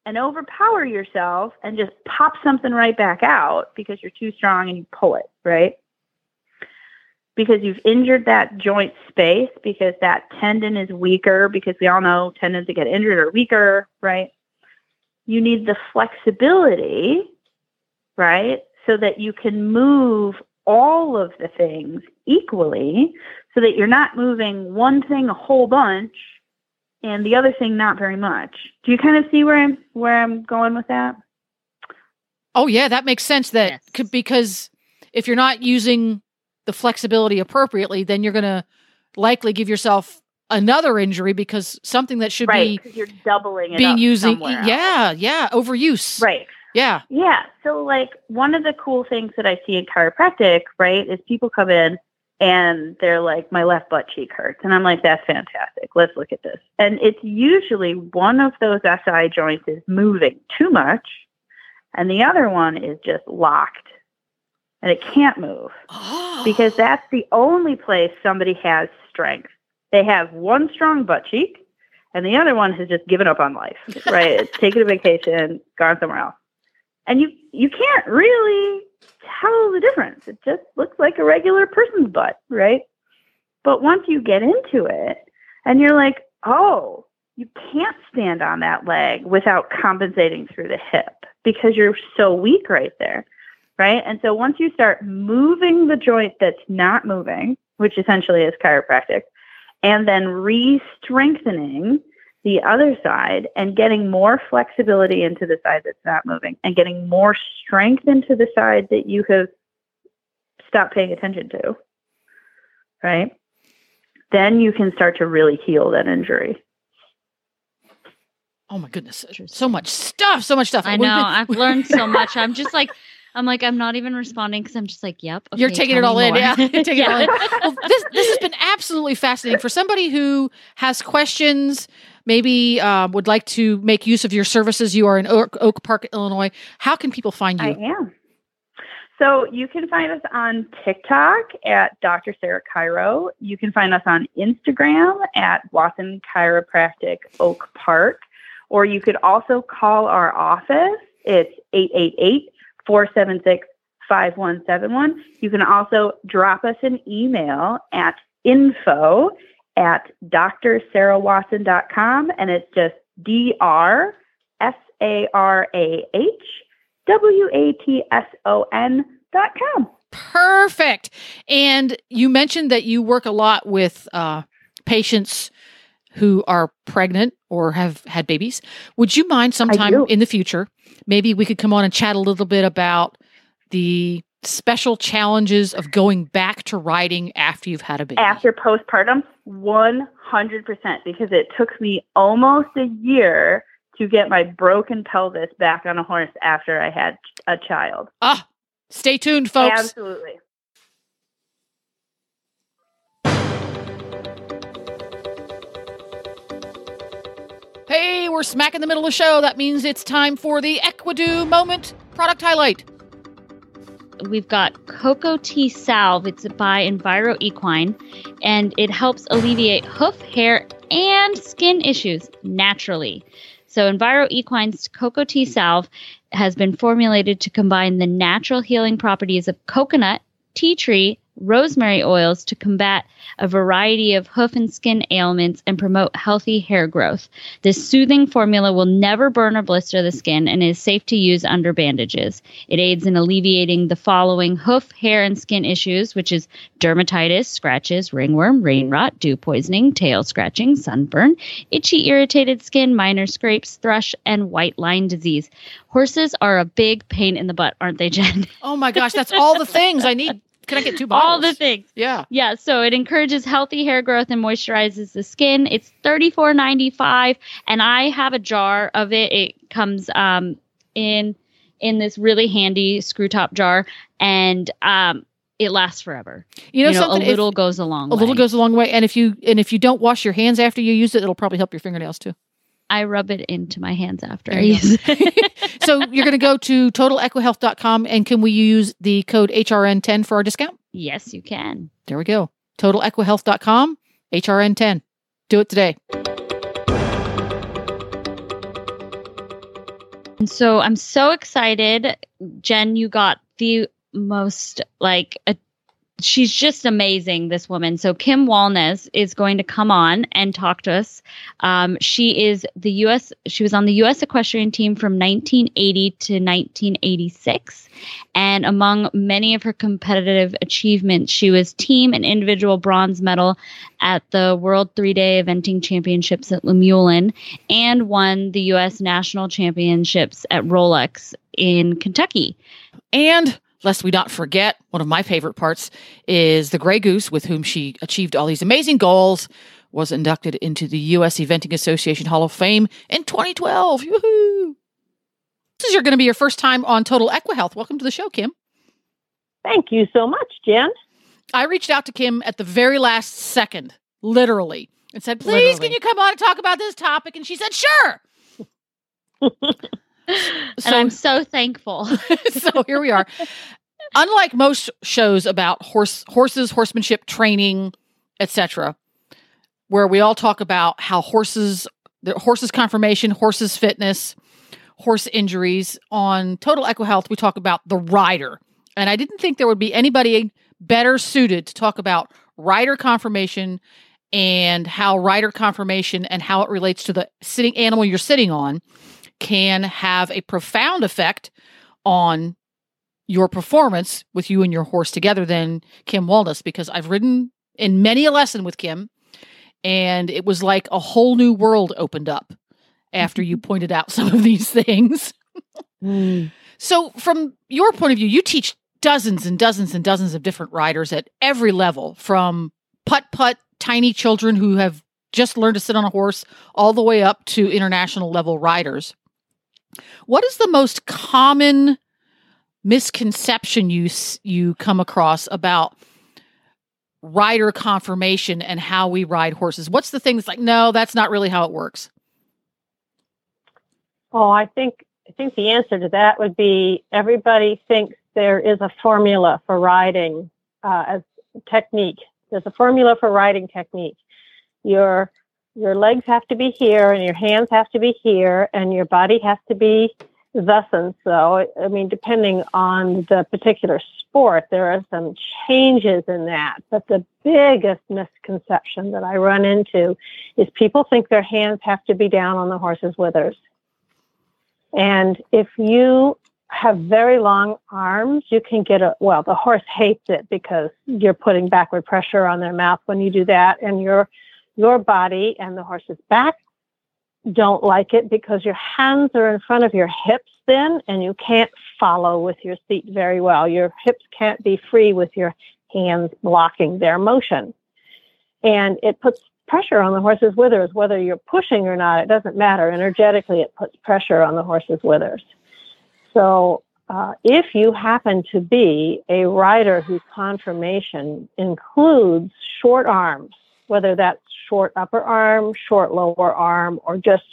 and overpower yourself and just pop something right back out because you're too strong and you pull it, right? Because you've injured that joint space because that tendon is weaker because we all know tendons that get injured are weaker, right? You need the flexibility, right? So that you can move all of the things equally so that you're not moving one thing a whole bunch and the other thing not very much. Do you kind of see where I'm where I'm going with that? Oh yeah, that makes sense. That Yes. could because if you're not using the flexibility appropriately, then you're going to likely give yourself another injury because something that should be Right, because you're doubling it being using. else. Yeah, yeah, overuse. Right. Yeah. Yeah. So, like, one of the cool things that I see in chiropractic, right, is people come in and they're like, my left butt cheek hurts. And I'm like, that's fantastic. Let's look at this. And it's usually one of those SI joints is moving too much, and the other one is just locked and it can't move Oh. *gasps* because that's the only place somebody has strength. They have one strong butt cheek, and the other one has just given up on life. *laughs* Right? It's taken a vacation, gone somewhere else, and you you can't really tell the difference. It just looks like a regular person's butt, right? But once you get into it, and you're like, oh, you can't stand on that leg without compensating through the hip because you're so weak right there right? And so once you start moving the joint that's not moving, which essentially is chiropractic, and then re-strengthening the other side and getting more flexibility into the side that's not moving and getting more strength into the side that you have stopped paying attention to, right? then you can start to really heal that injury. Oh my goodness. So much stuff. So much stuff. I know. I've learned so much. I'm just like, *laughs* I'm like, I'm not even responding because I'm just like, yep. You're taking it all in. more. Yeah. *laughs* You're taking it all in. *laughs* Well, this, this has been absolutely fascinating. For somebody who has questions, maybe uh, would like to make use of your services, you are in Oak, Oak Park, Illinois. How can people find you? I am. So you can find us on TikTok at Dr. Sarah Chiro. You can find us on Instagram at Watson Chiropractic Oak Park. Or you could also call our office. It's 888 476 5171. You can also drop us an email at info at drsarahwatson.com and it's just D R S A R A H W A T S O N dot com. Perfect. And you mentioned that you work a lot with uh, patients who are pregnant or have had babies. Would you mind sometime in the future, maybe we could come on and chat a little bit about the special challenges of going back to riding after you've had a baby? After postpartum, 100% because it took me almost a year to get my broken pelvis back on a horse after I had a child. Ah, stay tuned, folks. Absolutely. Hey, we're smack in the middle of the show. That means it's time for the Equidu moment product highlight. We've got Cocoa Tea Salve. It's by Enviro Equine, and it helps alleviate hoof, hair, and skin issues naturally. So, Enviro Equine's Cocoa Tea Salve has been formulated to combine the natural healing properties of coconut, tea tree, rosemary oils to combat a variety of hoof and skin ailments and promote healthy hair growth. This soothing formula will never burn or blister the skin and is safe to use under bandages. It aids in alleviating the following hoof, hair, and skin issues, which is dermatitis, scratches, ringworm, rain rot, dew poisoning, tail scratching, sunburn, itchy, irritated skin, minor scrapes, thrush, and white line disease. Horses are a big pain in the butt, aren't they, Jen? Oh my gosh, that's all the things I need. Can I get two bottles? All the things. Yeah. Yeah, so it encourages healthy hair growth and moisturizes the skin. It's thirty four ninety five, and I have a jar of it. It comes um, in in this really handy screw top jar, and um, it lasts forever. You know, a something if- little goes a long. Way. A little goes a long way and if you and if you don't wash your hands after you use it it'll probably help your fingernails too I rub it into my hands after I use it. *laughs* *laughs* so you're going to go to totalequihealth.com and can we use the code hrn10 for our discount yes, you can. there we go totalequihealth.com hrn10 do it today And so I'm so excited. Jen, you got the most like a, she's just amazing, this woman. So Kim Walnes is going to come on and talk to us. Um, she is the U.S. She was on the U.S. equestrian team from 1980 to 1986, and among many of her competitive achievements, she was team and individual bronze medal at the World Three Day Eventing Championships at Luhmühlen, and won the U.S. National Championships at Rolex in Kentucky. and lest we not forget one of my favorite parts is the gray goose with whom she achieved all these amazing goals was inducted into the us eventing association hall of fame in 2012 Woohoo! this is your going to be your first time on total equihealth welcome to the show kim Thank you so much, Jen. I reached out to Kim at the very last second, literally, and said, "Please, Literally. can you come on and talk about this topic?" And she said, "Sure." *laughs* *laughs* and So- I'm so thankful. *laughs* so here we are. Unlike most shows about horse horses, horsemanship training, etc., where we all talk about how horses, the horses confirmation, horses fitness, horse injuries, on Total Equi Health, we talk about the rider. And I didn't think there would be anybody better suited to talk about rider confirmation and how rider confirmation and how it relates to the sitting animal you're sitting on can have a profound effect on your performance with you and your horse together than Kim Walnes because I've ridden in many a lesson with Kim and it was like a whole new world opened up after you *laughs* pointed out some of these things. *laughs* Mm. So from your point of view, you teach dozens and dozens and dozens of different riders at every level from putt putt tiny children who have just learned to sit on a horse all the way up to international level riders. What is the most common misconception you you come across about rider confirmation and how we ride horses? What's the thing that's like, no, that's not really how it works? Oh, I think I think the answer to that would be everybody thinks there is a formula for riding uh, as technique. There's a formula for riding technique. Your your legs have to be here, and your hands have to be here, and your body has to be thus and so. I mean, depending on the particular sport, there are some changes in that. But the biggest misconception that I run into is people think their hands have to be down on the horse's withers. And if you have very long arms, you can get a, well, the horse hates it because you're putting backward pressure on their mouth when you do that. And your, your body and the horse's back don't like it because your hands are in front of your hips then and you can't follow with your seat very well. Your hips can't be free with your hands blocking their motion. And it puts pressure on the horse's withers, whether you're pushing or not, it doesn't matter. Energetically, it puts pressure on the horse's withers. So, uh, if you happen to be a rider whose conformation includes short arms, whether that's short upper arm, short lower arm, or just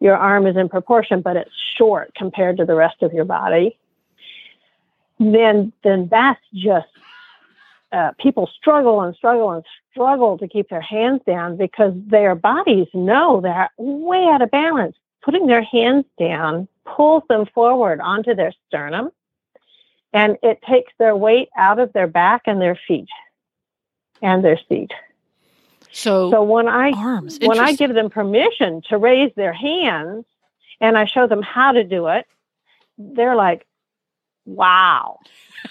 your arm is in proportion, but it's short compared to the rest of your body, then then that's just uh, people struggle and struggle and struggle to keep their hands down because their bodies know they're way out of balance. Putting their hands down pulls them forward onto their sternum and it takes their weight out of their back and their feet and their seat. So, so when I arms, when I give them permission to raise their hands and I show them how to do it, they're like, "Wow."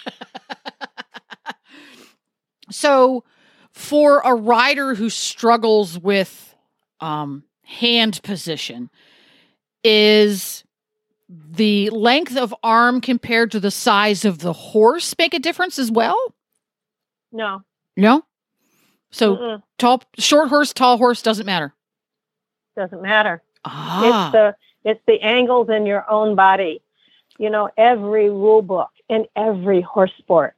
*laughs* so, for a rider who struggles with um, hand position, is the length of arm compared to the size of the horse make a difference as well? No. No. So Mm-mm. tall, short horse, tall horse doesn't matter. Doesn't matter. Ah, It's the it's the angles in your own body. You know, every rule book in every horse sport,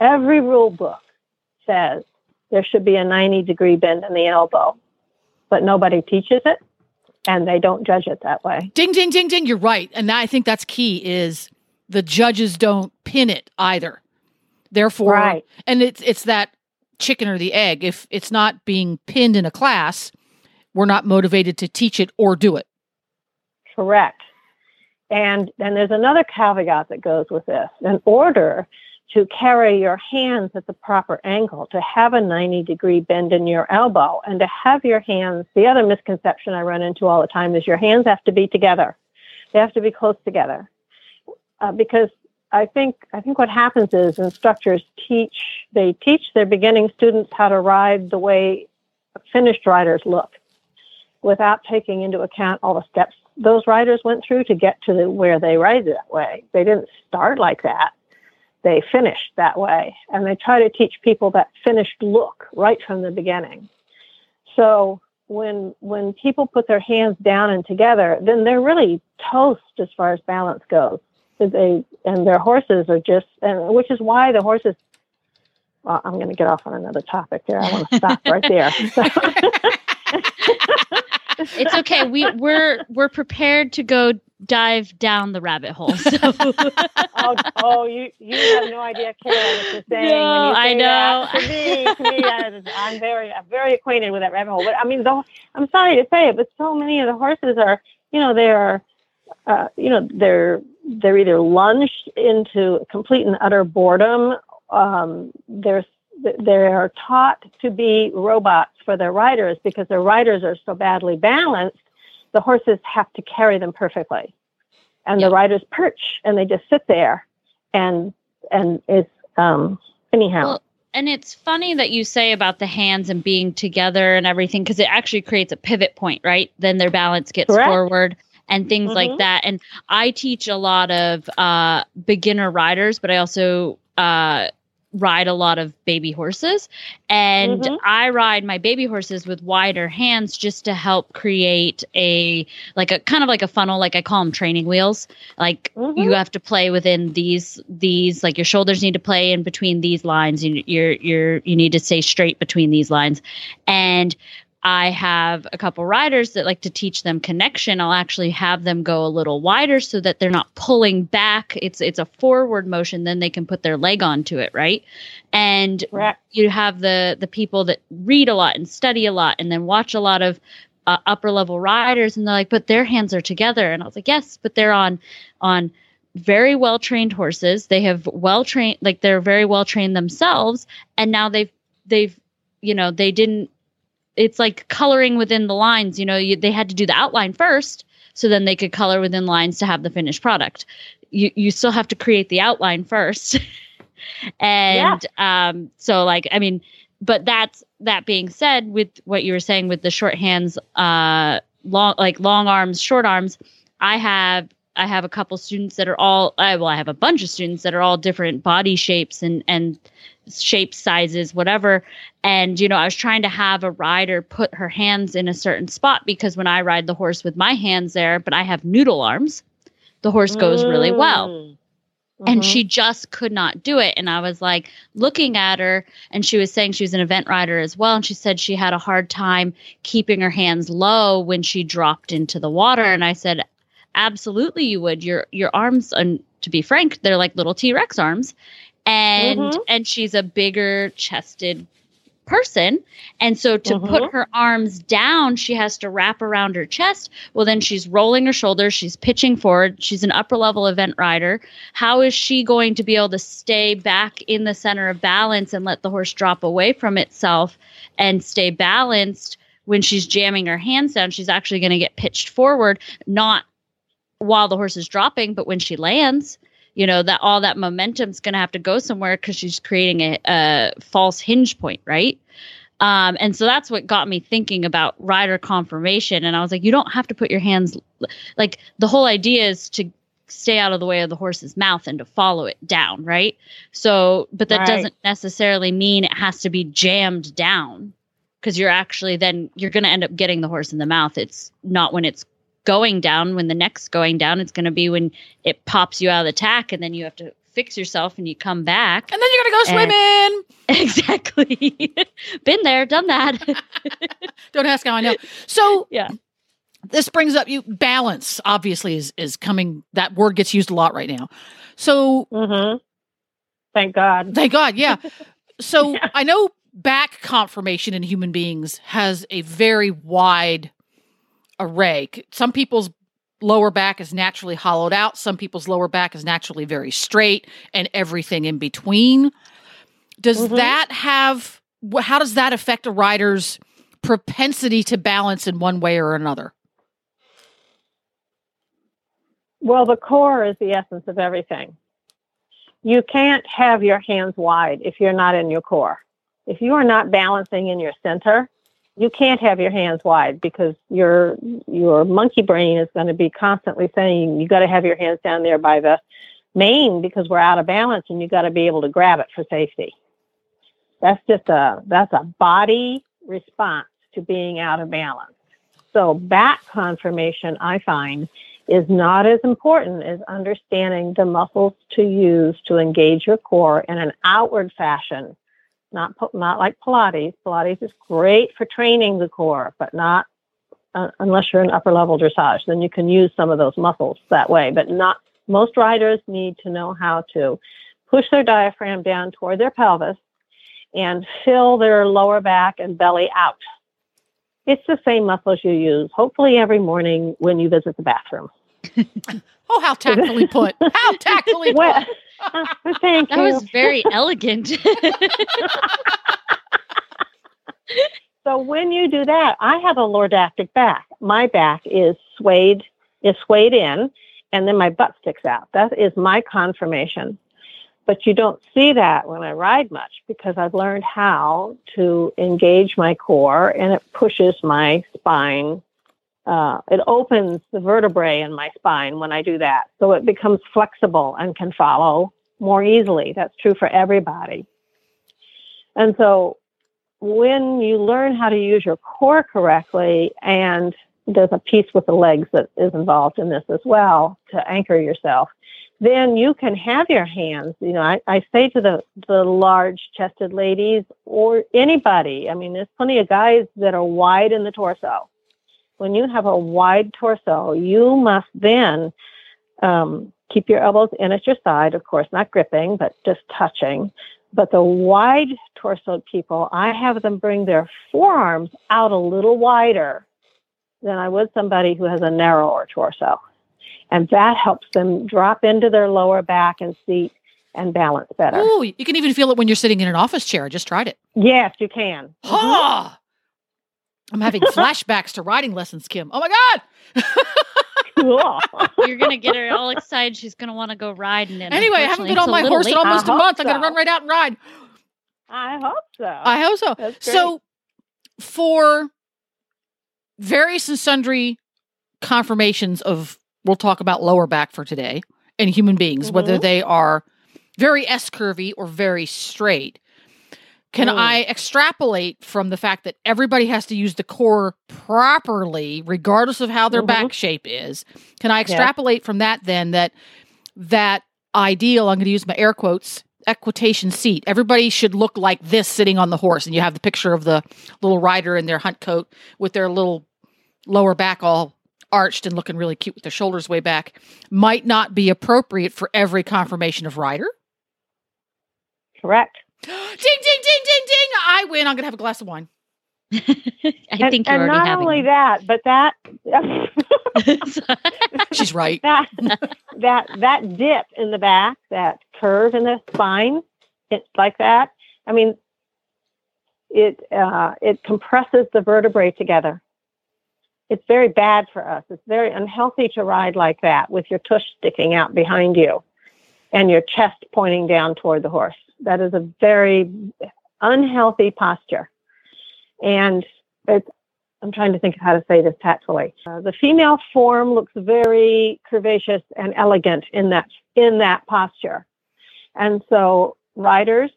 every rule book says there should be a 90 degree bend in the elbow, but nobody teaches it and they don't judge it that way. ding, ding, ding, ding. You're right, and I think that's key. Is the judges don't pin it either. Therefore, Right. and it's it's that chicken or the egg. If it's not being pinned in a class, we're not motivated to teach it or do it. Correct. And then there's another caveat that goes with this. In order to carry your hands at the proper angle, to have a 90 degree bend in your elbow, and to have your hands, the other misconception I run into all the time is your hands have to be together. They have to be close together. Uh, because I think I think what happens is instructors teach they teach their beginning students how to ride the way finished riders look without taking into account all the steps those riders went through to get to the, where they ride that way. They didn't start like that. They finished that way. And they try to teach people that finished look right from the beginning. So when when people put their hands down and together, then they're really toast as far as balance goes. They and their horses are just, and which is why the horses. Well, I'm going to get off on another topic there. I want to stop right there. *laughs* *laughs* It's okay. We we're we're prepared to go dive down the rabbit hole. So *laughs* oh, oh, you you have no idea, Kara, what you're saying. No, when you I know. That. To me, to me, I'm very, I'm very acquainted with that rabbit hole. But I mean, the, I'm sorry to say it, but so many of the horses are, you know, they're, uh, you know, they're they're either lunged into complete and utter boredom. Um, they're they are taught to be robots for their riders because their riders are so badly balanced. The horses have to carry them perfectly and Yeah. the riders perch and they just sit there and and it's um anyhow Well, and it's funny that you say about the hands and being together and everything because it actually creates a pivot point, right? Then their balance gets Correct. forward and things like Mhm. that. And I teach a lot of uh, beginner riders, but I also uh, ride a lot of baby horses and Mhm. I ride my baby horses with wider hands just to help create a like a kind of like a funnel like I call them training wheels like Mhm. you have to play within these these like your shoulders need to play in between these lines you you're you're you need to stay straight between these lines and I have a couple riders that like to teach them connection. I'll actually have them go a little wider so that they're not pulling back. It's it's a forward motion. Then they can put their leg onto it, right? And you have the the people that read a lot and study a lot, and then watch a lot of uh, upper level riders, and they're like, but their hands are together. And I was like, yes, but they're on on very well trained horses. They have well trained, like they're very well trained themselves, and now they've they've you know they didn't it's like coloring within the lines. You know, you, they had to do the outline first, so then they could color within lines to have the finished product. You you still have to create the outline first, *laughs* and um, so like I mean, but that's that being said, with what you were saying with the short hands, uh, long like long arms, short arms, I have. I have a couple students that are all I well I have a bunch of students that are all different body shapes and and shapes sizes whatever. And you know i was trying to have a rider put her hands in a certain spot because when i ride the horse with my hands there but i have noodle arms the horse goes really well. Mm. and Mhm. she just could not do it. And i was like looking at her and she was saying she was an event rider as well. And she said she had a hard time keeping her hands low when she dropped into the water. And i said absolutely you would. Your your arms and to be frank they're like little t-rex arms and Mhm. and she's a bigger chested person. And so to Mhm. put her arms down she has to wrap around her chest. Well then she's rolling her shoulders. She's pitching forward. She's an upper level event rider. How is she going to be able to stay back in the center of balance and let the horse drop away from itself and stay balanced when she's jamming her hands down? She's actually going to get pitched forward not while the horse is dropping but when she lands you know that all that momentum's going to have to go somewhere because she's creating a, a false hinge point right? Um, and so that's what got me thinking about rider confirmation. And i was like you don't have to put your hands like the whole idea is to stay out of the way of the horse's mouth and to follow it down right? So but that Right. doesn't necessarily mean it has to be jammed down because you're actually then you're going to end up getting the horse in the mouth. It's not when it's going down when the neck's going down it's going to be when it pops you out of the tack and then you have to fix yourself and you come back And then you're going to go *laughs* swimming. exactly *laughs* been there done that *laughs* Don't ask how I know. So yeah this brings up you balance obviously is is coming that word gets used a lot right now. So Mhm. Thank God. thank God, yeah. So Yeah. I know back conformation in human beings has a very wide array. Some people's lower back is naturally hollowed out, some people's lower back is naturally very straight and everything in between. Does Mhm. that have how does that affect a rider's propensity to balance in one way or another? Well, the core is the essence of everything. You can't have your hands wide if you're not in your core. If you are not balancing in your center, you can't have your hands wide because your your monkey brain is going to be constantly saying you got to have your hands down there by the mane because we're out of balance and you got to be able to grab it for safety. That's just a that's a body response to being out of balance. So back confirmation I find is not as important as understanding the muscles to use to engage your core in an outward fashion. Not not like Pilates. Pilates is great for training the core, but not uh, unless you're in upper level dressage. Then you can use some of those muscles that way. But not most riders need to know how to push their diaphragm down toward their pelvis and fill their lower back and belly out. It's the same muscles you use, hopefully every morning when you visit the bathroom. Oh, how tactfully put. How tactfully *laughs* Well, put. *laughs* thank that you. was very elegant *laughs* So when you do that, I have a lordotic back. My back is swayed, is swayed in, and then my butt sticks out. That is my conformation. But you don't see that when I ride much because I've learned how to engage my core and it pushes my spine. Uh, it opens the vertebrae in my spine when I do that. So it becomes flexible and can follow more easily. That's true for everybody. And so when you learn how to use your core correctly, and there's a piece with the legs that is involved in this as well to anchor yourself, then you can have your hands. You know, I, I say to the, the large chested ladies or anybody, I mean, there's plenty of guys that are wide in the torso. When you have a wide torso, you must then um, keep your elbows in at your side, of course, not gripping, but just touching. But the wide torso people, I have them bring their forearms out a little wider than I would somebody who has a narrower torso. And that helps them drop into their lower back and seat and balance better. Oh, you can even feel it when you're sitting in an office chair. I just tried it. Yes, you can. Ha! I'm having *laughs* flashbacks to riding lessons, Kim. Oh my God. Cool. You're gonna get her all excited. She's gonna want to go riding. And Anyway, I haven't unfortunately, been on my little horse in almost a I hope month. I'm going to run right out and ride. I hope so. I hope so. So, for various and sundry confirmations of, we'll talk about lower back for today and human beings, whether Mhm. they are very S curvy or very straight. Can Mm. I extrapolate from the fact that everybody has to use the core properly, regardless of how their Mhm. back shape is? Can I extrapolate from that then that that ideal, I'm going to use my air quotes, equitation seat. Everybody should look like this sitting on the horse. And you have the picture of the little rider in their hunt coat with their little lower back all arched and looking really cute with their shoulders way back. Might not be appropriate for every conformation of rider. Correct. Ding, ding, ding, ding, ding. I win. I'm going to have a glass of wine. *laughs* I and, think you're and already not having. only that, but that *laughs* She's right. that that that dip in the back, that curve in the spine, it's like that. I mean, it uh, it compresses the vertebrae together. It's very bad for us. It's very unhealthy to ride like that with your tush sticking out behind you and your chest pointing down toward the horse. That is a very unhealthy posture. And it's, I'm trying to think of how to say this tactfully. Uh, the female form looks very curvaceous and elegant in that in that posture, and so riders,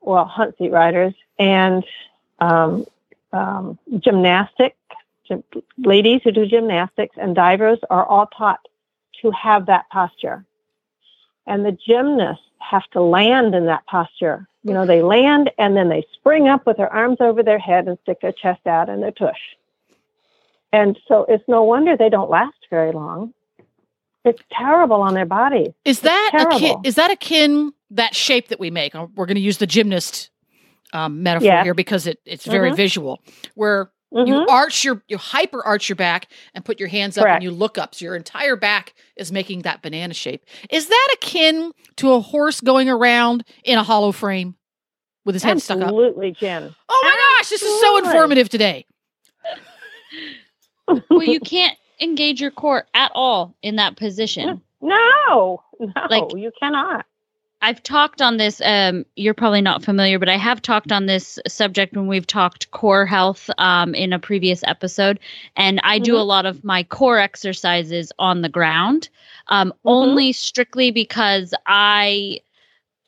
well, hunt seat riders and um, um, gymnastic gym, ladies who do gymnastics and divers are all taught to have that posture, and the gymnasts have to land in that posture. You know, they land and then they spring up with their arms over their head and stick their chest out and their tush. And so it's no wonder they don't last very long. It's terrible on their body. Is that akin, is that akin that shape that we make? We're going to use the gymnast um, metaphor Yeah. here because it, it's very Mhm. visual. Where Mhm. you arch your you hyper arch your back and put your hands up Correct. and you look up so your entire back is making that banana shape is that akin to a horse going around in a hollow frame with his head stuck up Absolutely, Jen. oh my gosh this is so informative today *laughs* well, you can't engage your core at all in that position. No, no, Like- you cannot. I've talked on this. Um, you're probably not familiar, but I have talked on this subject when we've talked core health um, in a previous episode. And I do Mhm. a lot of my core exercises on the ground, um, only strictly because I,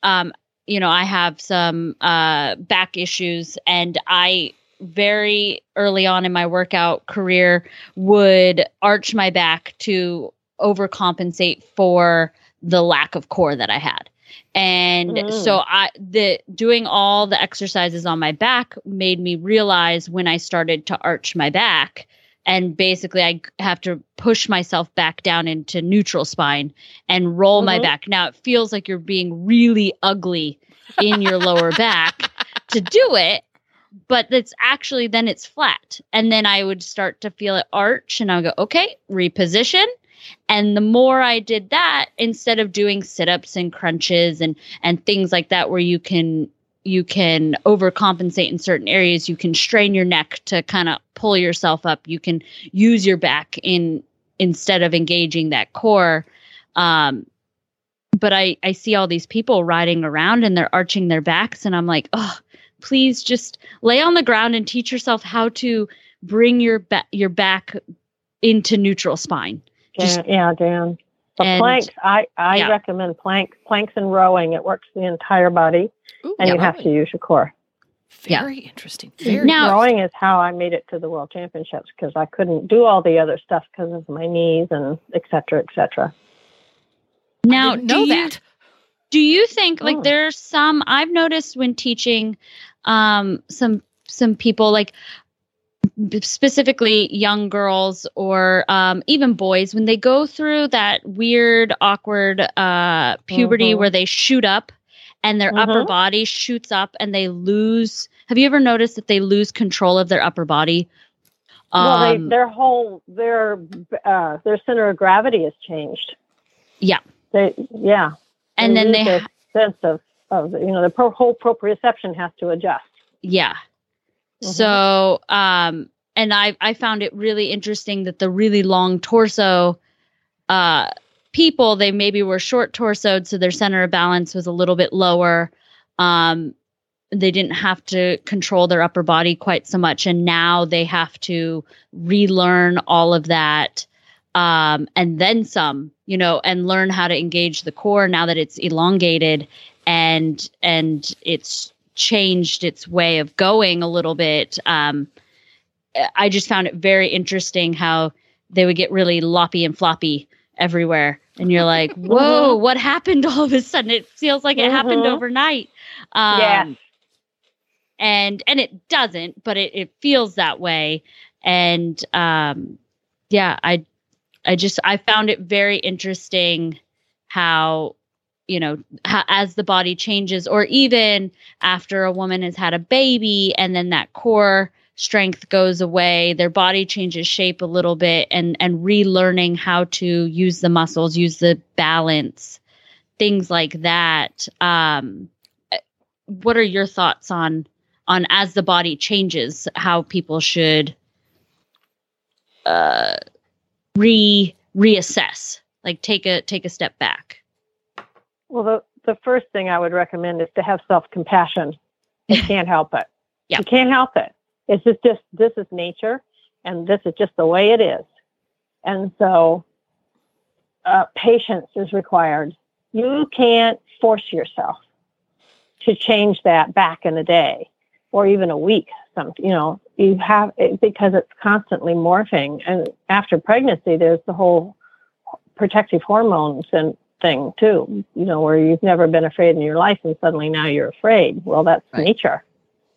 um, you know, I have some uh, back issues, and I very early on in my workout career would arch my back to overcompensate for the lack of core that I had. And Mm. so I the doing all the exercises on my back made me realize when I started to arch my back and basically I have to push myself back down into neutral spine and roll my Mhm. back. Now it feels like you're being really ugly in your lower back *laughs* to do it, but it's actually then it's flat. And then I would start to feel it arch and I would go, okay, reposition. And the more I did that, instead of doing sit-ups and crunches and and things like that where you can you can overcompensate in certain areas, you can strain your neck to kind of pull yourself up. You can use your back in instead of engaging that core. Um, but I, I see all these people riding around and they're arching their backs and I'm like, oh, please just lay on the ground and teach yourself how to bring your ba- your back into neutral spine. Just- yeah, Dan. The And- planks, I, I yeah. recommend planks, planks and rowing. It works the entire body, Ooh, and yeah, you have right. to use your core. Yeah. Very interesting. Very Now- Rowing is how I made it to the World Championships because I couldn't do all the other stuff because of my knees and et cetera, et cetera. Now, do know you, that. do you think like Oh. there's some I've noticed when teaching um some some people like b- specifically young girls or um, even boys when they go through that weird awkward uh, puberty Mhm. where they shoot up and their upper Mhm. body shoots up and they lose have you ever noticed that they lose control of their upper body well, they, Um, their whole their uh, their center of gravity has changed. Yeah. They yeah. and then lose they their sense of of you know the pro- whole proprioception has to adjust. Yeah. Mhm. So, um, and I I found it really interesting that the really long torso, uh, people they maybe were short torsoed, so their center of balance was a little bit lower. Um, they didn't have to control their upper body quite so much, and now they have to relearn all of that. Um, and then some, you know, and learn how to engage the core now that it's elongated and and it's changed its way of going a little bit. Um, I just found it very interesting how they would get really loppy and floppy everywhere, and you're like, *laughs* "Whoa, what happened all of a sudden?" It feels like it happened Mhm. overnight. Um, Yes. and and it doesn't, but it, it feels that way. And um, yeah, I I just I found it very interesting how you know how, as the body changes or even after a woman has had a baby and then that core strength goes away their body changes shape a little bit and and relearning how to use the muscles use the balance things like that. Um what are your thoughts on on as the body changes how people should uh re reassess like take a take a step back Well, the the first thing I would recommend is to have self compassion. You *laughs* can't help it. Yeah. You can't help it. It's just just this is nature, and this is just the way it is. And so, uh, patience is required. You can't force yourself to change that back in a day or even a week. Some you know you have it because it's constantly morphing, and after pregnancy, there's the whole protective hormones and thing too, you know, where you've never been afraid in your life and suddenly now you're afraid. Well, that's Right. nature.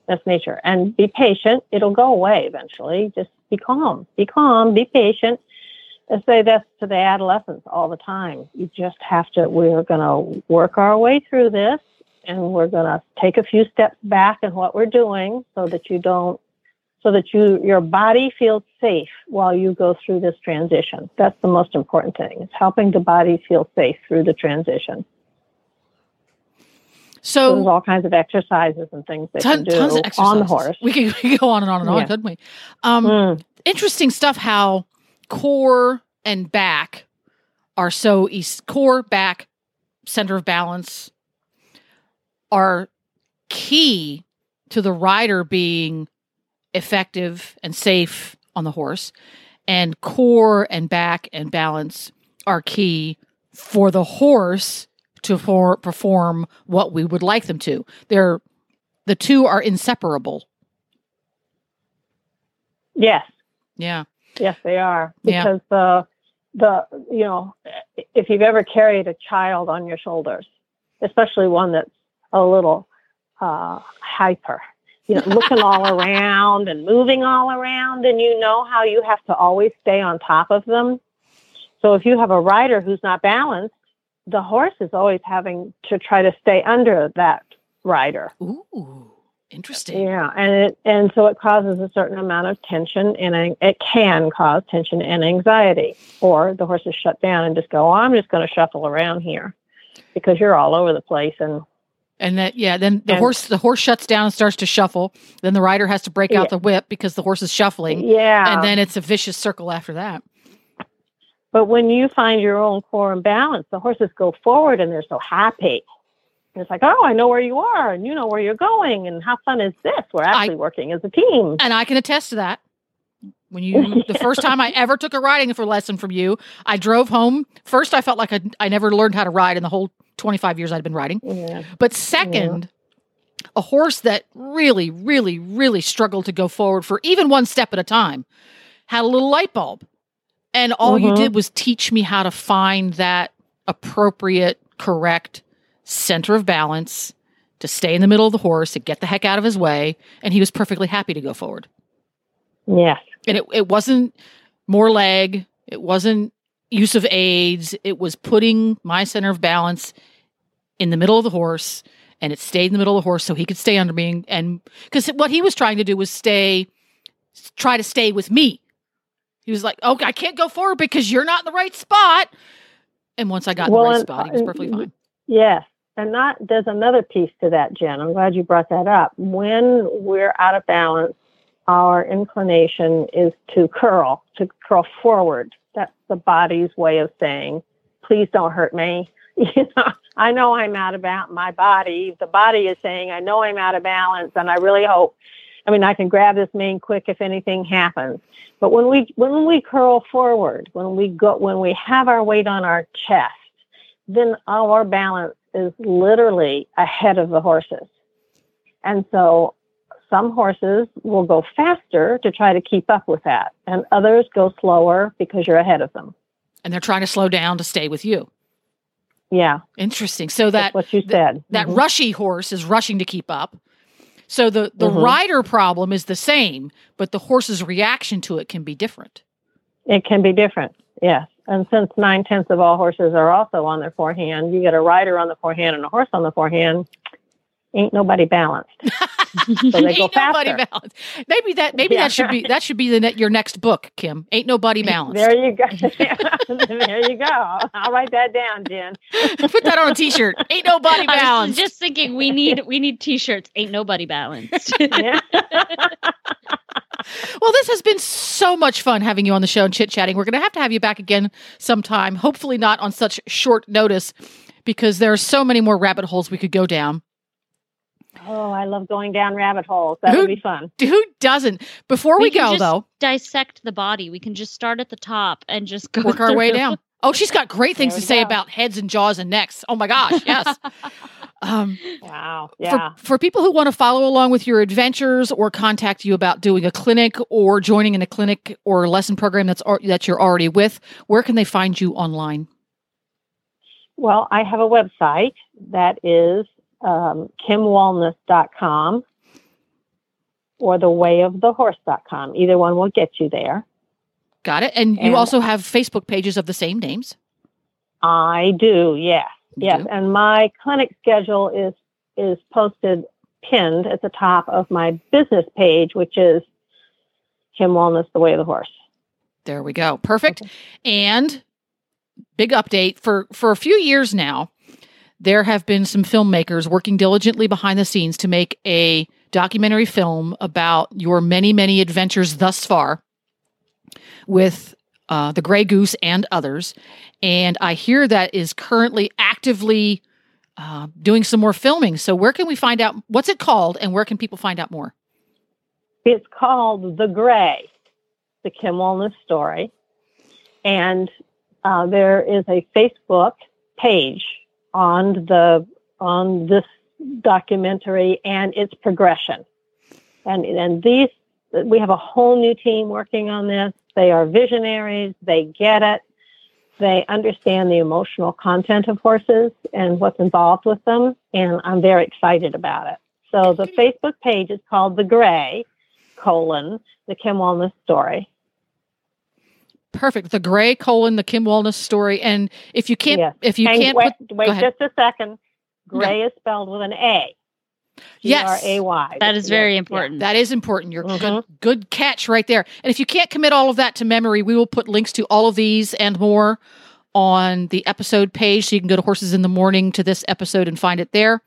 That's nature. And be patient. It'll go away eventually. Just be calm. Be calm. Be patient. I say this to the adolescents all the time. You just have to, we're going to work our way through this and we're going to take a few steps back in what we're doing so that you don't so that you your body feels safe while you go through this transition. That's the most important thing. It's helping the body feel safe through the transition. So there's all kinds of exercises and things they ton, can do on the horse. We could, we could go on and on and on, Yeah. couldn't we? Um, Mm. interesting stuff how core and back are so east core back center of balance are key to the rider being effective and safe on the horse. And core and back and balance are key for the horse to for, perform what we would like them to. They're the two are inseparable. Yes, yeah. Yes, they are. Yeah. Because the the you know, if you've ever carried a child on your shoulders, especially one that's a little uh, hyper, you know, looking all around and moving all around, and you know how you have to always stay on top of them. So if you have a rider who's not balanced, the horse is always having to try to stay under that rider. ooh interesting Yeah, and it and so it causes a certain amount of tension, and it can cause tension and anxiety. Or the horse is shut down and just go, oh, "I'm just going to shuffle around here," because you're all over the place. And And that yeah, then the And- horse the horse shuts down and starts to shuffle. Then the rider has to break out Yeah. the whip because the horse is shuffling. yeah, And then it's a vicious circle after that. but when you find your own core and balance, the horses go forward and they're so happy. And it's like, oh, I know where you are, and you know where you're going, and how fun is this? We're actually working as a team. And I can attest to that. When you *laughs* the first time I ever took a riding for lesson from you, I drove home. First I felt like I, I never learned how to ride in the whole 25 years I'd been riding. Yeah. But second, a horse that really, really, really struggled to go forward for even one step at a time had a little light bulb. And all you Mhm. did was teach me how to find that appropriate, correct center of balance to stay in the middle of the horse, to get the heck out of his way. And he was perfectly happy to go forward. Yes. And it, it wasn't more leg, it wasn't use of aids, it was putting my center of balance in the middle of the horse and it stayed in the middle of the horse so he could stay under me and because what he was trying to do was stay try to stay with me he was like okay i can't go forward because you're not in the right spot and once i got in the right and- spot he was uh, perfectly fine Yes. And that there's another piece to that, Jen. I'm glad you brought that up. When we're out of balance, our inclination is to curl, to curl forward. That's the body's way of saying, please don't hurt me. *laughs* You know, I know I'm out of balance. My body, the body is saying, I know I'm out of balance, and I really hope. I mean, I can grab this mane quick if anything happens. But when we when we curl forward, when we go, when we have our weight on our chest, then our balance is literally ahead of the horses. And so some horses will go faster to try to keep up with that, and others go slower because you're ahead of them. and they're trying to slow down to stay with you Yeah, interesting so that that's what you said. that Mhm. rushy horse is rushing to keep up so the the Mhm. rider problem is the same but the horse's reaction to it can be different It can be different, yes. And since nine tenths of all horses are also on their forehand, you get a rider on the forehand and a horse on the forehand. Ain't nobody balanced. *laughs* So they go ain't nobody faster. balanced. Maybe that maybe Yeah. that should be that should be the ne- your next book, Kim. Ain't nobody balanced. There you go. *laughs* there you go. I'll write that down, Jen. *laughs* Put that on a T-shirt. Ain't nobody I was balanced. just thinking we need we need t-shirts. Ain't nobody balanced. Well, this has been so much fun having you on the show and chit chatting. We're going to have to have you back again sometime. Hopefully, not on such short notice, because there are so many more rabbit holes we could go down. Oh, I love going down rabbit holes. That Who- would be fun. Who doesn't? Before we, We can go, just though, Dissect the body. We can just start at the top and just go work our way down. *laughs* Oh, she's got great things to we say go. about heads and jaws and necks. Oh my gosh, yes. *laughs* um, Wow. Yeah. for, for people who want to follow along with your adventures or contact you about doing a clinic or joining in a clinic or lesson program that's al- that you're already with, where can they find you online? Well, I have a website that is um, kimwalnes.com or thewayofthehorse.com. Either one will get you there. Got it. And you And- also have Facebook pages of the same names. I do, yes. You Yes, do? and my clinic schedule is is posted pinned at the top of my business page, which is Kim Walnes, the way of the horse. There we go. Perfect. And big update for for a few years now, there have been some filmmakers working diligently behind the scenes to make a documentary film about your many many adventures thus far with uh, the Gray Goose and others. And I hear that is currently actively uh, doing some more filming. So where can we find out? What's it called, and where can people find out more? It's called The Gray, the Kim Walnes story. And uh, there is a Facebook page on the on this documentary and its progression. And and these we have a whole new team working on this. They are visionaries, they get it. They understand the emotional content of horses and what's involved with them, and I'm very excited about it. So the Facebook page is called The Gray, colon, the Kim Walnes story. Perfect. The Gray colon, the Kim Walnes story. And if you can't, Yes. if you And can't, wait, put, wait just a second. Gray is spelled with an A. Yes. G-R-A-Y. That is very Yeah. important. That is important. You're good, Mhm. good catch right there. And if you can't commit all of that to memory, we will put links to all of these and more on the episode page. So you can go to Horses in the Morning to this episode and find it there.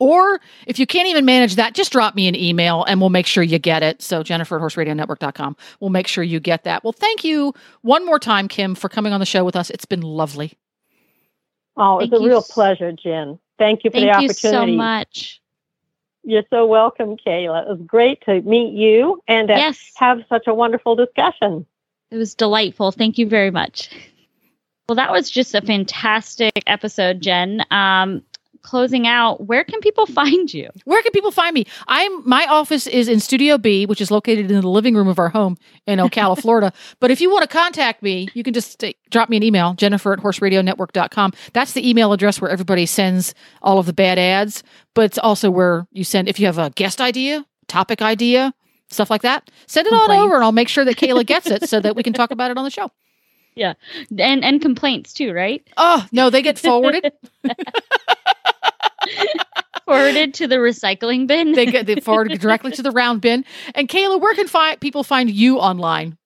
Or if you can't even manage that, just drop me an email and we'll make sure you get it. So Jennifer at horseradionetwork.com. We'll make sure you get that. Well, thank you one more time, Kim, for coming on the show with us. It's been lovely. Oh, it's Thank a real s- pleasure, Jen. Thank you for Thank the you so much. You're so welcome, Kayla. It was great to meet you and to Yes. have such a wonderful discussion. It was delightful. Thank you very much. Well, that was just a fantastic episode, Jen. Um, closing out, where can people *laughs* find you? Where can people find me? I'm my office is in Studio B, which is located in the living room of our home in Ocala, *laughs* Florida. But if you want to contact me, you can just drop me an email, Jennifer at horseradionetwork.com. That's the email address where everybody sends all of the bad ads, but it's also where you send if you have a guest idea, topic idea, stuff like that. Send it on over and I'll make sure that Kayla gets it so that we can talk about it on the show. *laughs* Yeah. And and complaints too, right? Oh, no, they get forwarded. *laughs* Forwarded to the recycling bin. they get they forwarded directly to the round bin. And Kayla, where can people find you online?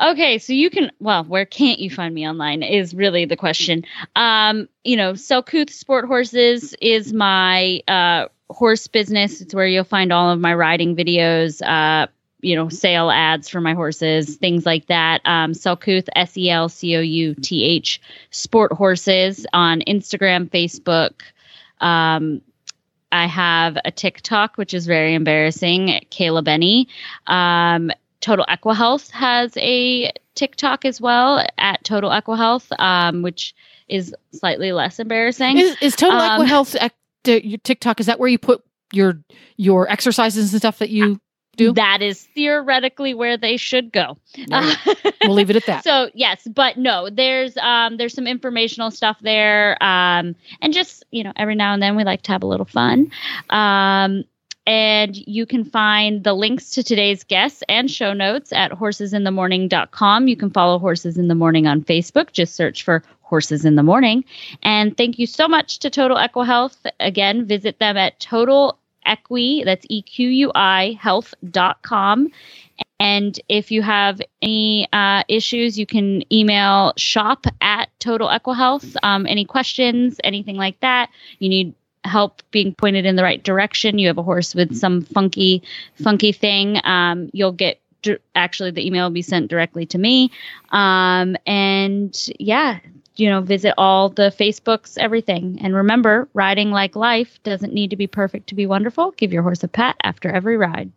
Okay, so you can well, where can't you find me online is really the question. Um, you know, Selcouth Sport Horses is my uh horse business. It's where you'll find all of my riding videos, uh, you know, sale ads for my horses, things like that. Um Selcouth S E L C O U T H Sport Horses on Instagram, Facebook. Um I have a TikTok, which is very embarrassing, Kayla Benney. Um, Total EquiHealth has a TikTok as well at Total EquiHealth, um, which is slightly less embarrassing. Is, is Total Um, Aqua Health your TikTok? Is that where you put your your exercises and stuff that you do? That is theoretically where they should go. Right. *laughs* we'll leave it at that. So yes, but no, there's um there's some informational stuff there. Um and just, you know, every now and then we like to have a little fun. Um and you can find the links to today's guests and show notes at horsesinthemorning.com. You can follow Horses in the Morning on Facebook. Just search for Horses in the Morning. And thank you so much to Total EquiHealth. Again, visit them at Total Equi, that's E Q U I health.com. And if you have any uh, issues, you can email shop at Total EquiHealth. Um, any questions, anything like that, you need help being pointed in the right direction. You have a horse with some funky, funky thing. Um, you'll get actually the email will be sent directly to me. Um, and yeah, you know, visit all the Facebooks, everything. And remember, riding like life doesn't need to be perfect to be wonderful. Give your horse a pat after every ride.